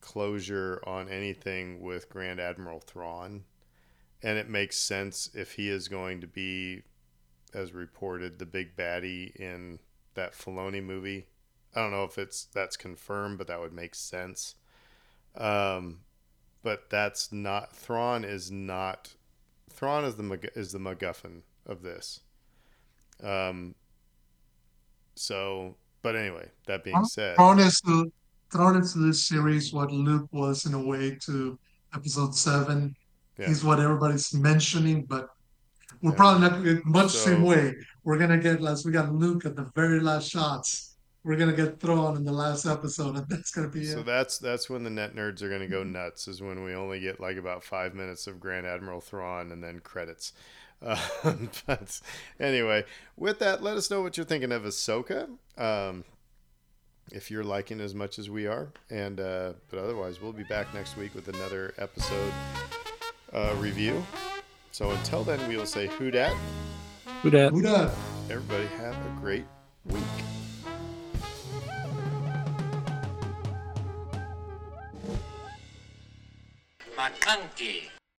closure on anything with Grand Admiral Thrawn. and it makes sense if he is going to be, as reported, the big baddie in that Filoni movie. I don't know if it's that's confirmed, but that would make sense. Um, but that's not Thrawn is not Thrawn is the is the MacGuffin of this. Um. So, but anyway, that being said, Thrawn into is to this series what Luke was in a way to Episode Seven. Yeah. He's what everybody's mentioning, but we're Yeah. probably not gonna much the same way. We're gonna get as we got Luke at the very last shots. We're gonna get Thrawn in the last episode, and that's gonna be So it. So that's that's when the net nerds are going to go nuts. Is when we only get like about five minutes of Grand Admiral Thrawn and then credits. Uh, but anyway, with that, let us know what you're thinking of Ahsoka. Um, if you're liking as much as we are, and uh, but otherwise, we'll be back next week with another episode uh, review. So until then, we will say who dat. Who dat? Who dat? Everybody have a great week. McConkey.